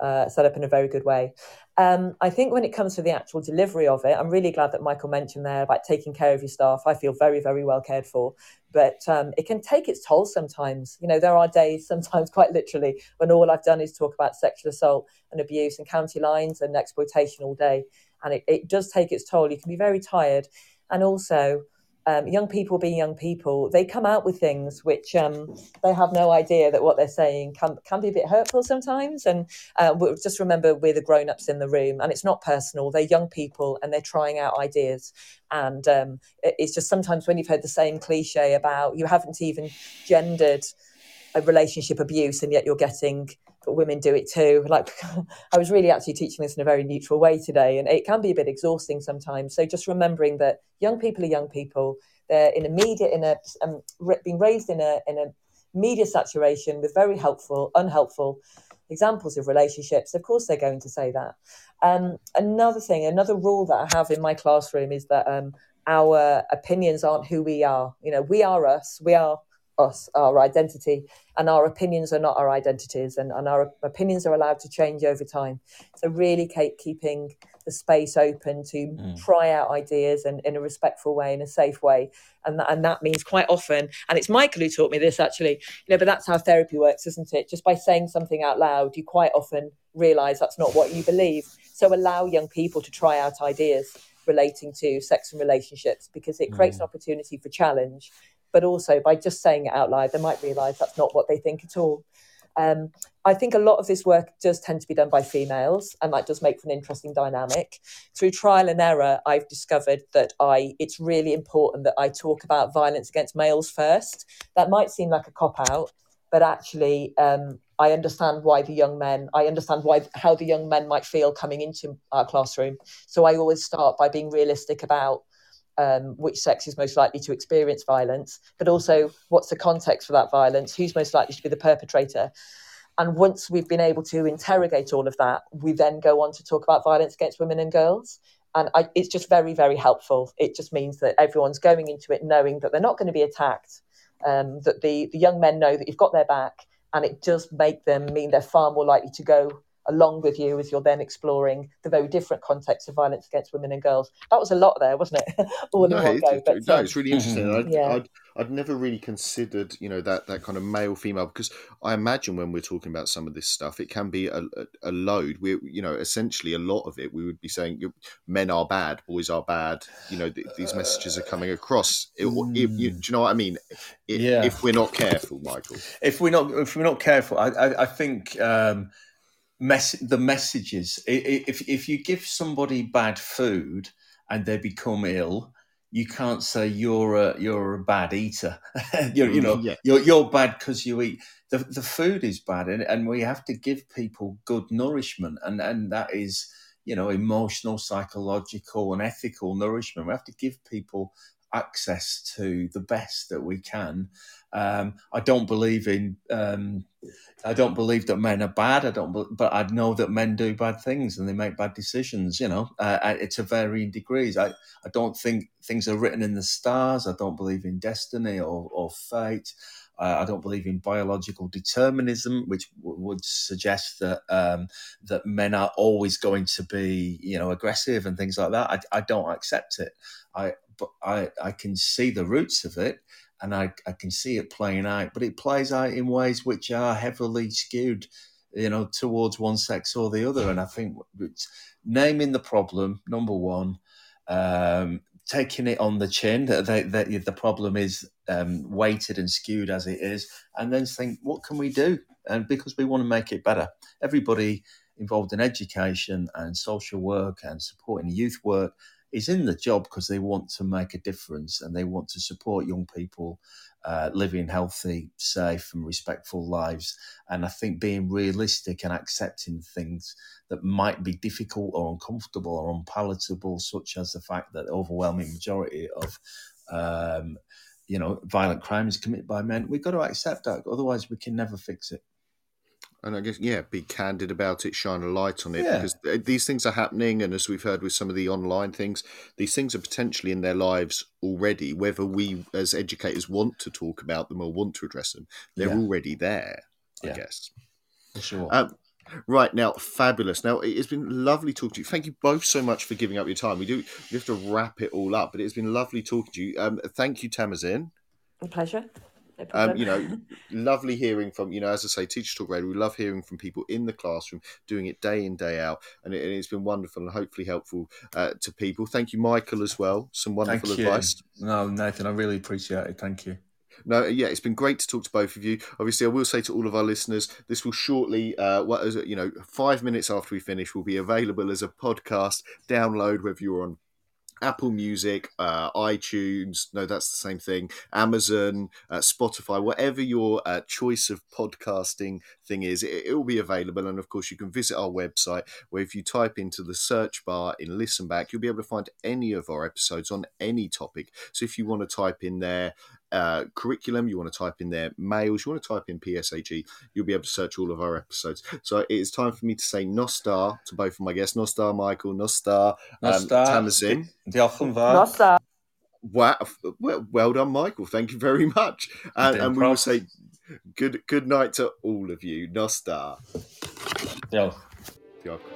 uh, set up in a very good way. Um, I think when it comes to the actual delivery of it, I'm really glad that Michael mentioned there about taking care of your staff. I feel very, very well cared for, but um, it can take its toll sometimes. You know, there are days, sometimes quite literally, when all I've done is talk about sexual assault and abuse and county lines and exploitation all day, and it, it does take its toll. You can be very tired, and also um, young people being young people, they come out with things which um, they have no idea that what they're saying can, can be a bit hurtful sometimes. And uh, just remember, we're the grown ups in the room, and it's not personal. They're young people and they're trying out ideas. And um, it's just sometimes when you've heard the same cliche about you haven't even gendered a relationship abuse, and yet you're getting women do it too. Like I was really actually teaching this in a very neutral way today, and it can be a bit exhausting sometimes. So just remembering that young people are young people. They're in a media, in a um, being raised in a in a media saturation with very helpful, unhelpful examples of relationships. Of course, they're going to say that. Um, another thing, another rule that I have in my classroom is that um, our opinions aren't who we are. You know, we are us. We are us, our identity, and our opinions are not our identities, and, and our opinions are allowed to change over time. So, really keep, keeping the space open to mm. try out ideas and in a respectful way, in a safe way. And that, and that means quite often, and it's Michael who taught me this actually, you know, but that's how therapy works, isn't it? Just by saying something out loud, you quite often realize that's not what you believe. So, allow young people to try out ideas relating to sex and relationships because it creates mm. an opportunity for challenge but also by just saying it out loud, they might realise that's not what they think at all. Um, I think a lot of this work does tend to be done by females, and that does make for an interesting dynamic. Through trial and error, I've discovered that I it's really important that I talk about violence against males first. That might seem like a cop out, but actually um, I understand why the young men, I understand why how the young men might feel coming into our classroom. So I always start by being realistic about um, which sex is most likely to experience violence, but also what's the context for that violence, who's most likely to be the perpetrator. And once we've been able to interrogate all of that, we then go on to talk about violence against women and girls. And I, it's just very, very helpful. It just means that everyone's going into it knowing that they're not going to be attacked, um, that the, the young men know that you've got their back, and it does make them mean they're far more likely to go along with you as you're then exploring the very different context of violence against women and girls. That was a lot there, wasn't it? All no, in one go. But, no, it's really interesting. I'd, yeah. I'd, I'd never really considered, you know, that, that kind of male female because I imagine when we're talking about some of this stuff, it can be a, a, a load. We, you know, essentially a lot of it, we would be saying men are bad, boys are bad. You know, th- these messages are coming across. It, it, you, do you know what I mean? If, Yeah. if we're not careful, Michael. if we're not if we're not careful, I I, I think um, mess the messages. If if you give somebody bad food and they become ill, you can't say you're a you're a bad eater. you're, you know Mm, yeah. you're you're bad because you eat. The the food is bad, and, and we have to give people good nourishment, and and that is you know emotional, psychological, and ethical nourishment. We have to give people access to the best that we can. Um, I don't believe in. Um, I don't believe that men are bad. I don't, bel- but I know that men do bad things and they make bad decisions. You know, uh, uh, to varying degrees. I, I don't think things are written in the stars. I don't believe in destiny or, or fate. Uh, I don't believe in biological determinism, which w- would suggest that um, that men are always going to be, you know, aggressive and things like that. I, I don't accept it. I but I, I can see the roots of it and I, I can see it playing out, but it plays out in ways which are heavily skewed, you know, towards one sex or the other. And I think naming the problem, number one, um, taking it on the chin, that, that, that the problem is um, weighted and skewed as it is, and then think, what can we do? And because we want to make it better, everybody involved in education and social work and supporting youth work is in the job because they want to make a difference and they want to support young people uh, living healthy, safe, and respectful lives. And I think being realistic and accepting things that might be difficult or uncomfortable or unpalatable, such as the fact that the overwhelming majority of um, you know violent crime is committed by men, we've got to accept that. Otherwise, we can never fix it. And I guess, yeah, be candid about it, shine a light on it, Yeah. because these things are happening. And as we've heard with some of the online things, these things are potentially in their lives already. Whether we as educators want to talk about them or want to address them, they're Yeah. already there, I Yeah. guess. For sure. Um, right now, fabulous. Now it's been lovely talking to you. Thank you both so much for giving up your time. We do we have to wrap it all up, but it's been lovely talking to you. Um, thank you, Tamsin. A pleasure. No. Um, you know, lovely hearing from you know, as I say, Teacher Talk Radio. We love hearing from people in the classroom doing it day in day out, and, it, and it's been wonderful and hopefully helpful uh, to people. Thank you, Michael, as well. Some wonderful Thank you. advice. No, Nathan, I really appreciate it. Thank you. No, yeah, it's been great to talk to both of you. Obviously, I will say to all of our listeners, this will shortly, uh, what is it, you know, five minutes after we finish, will be available as a podcast download, whether you're on Apple Music, uh, iTunes, no, that's the same thing, Amazon, uh, Spotify, whatever your uh, choice of podcasting thing is, it, it will be available. And of course, you can visit our website where if you type into the search bar in Listen Back, you'll be able to find any of our episodes on any topic. So if you want to type in there, uh, curriculum, you want to type in there males, you want to type in PSHE, you'll be able to search all of our episodes. So it is time for me to say Nostar to both of my guests, Nostar Michael, Nostar um, Nostar. Tamsin. Diolch yn fawr. Nossa. Wow, well, well done, Michael. Thank you very much. And, and we will say good good night to all of you. Nostar. Diolch. Diolch.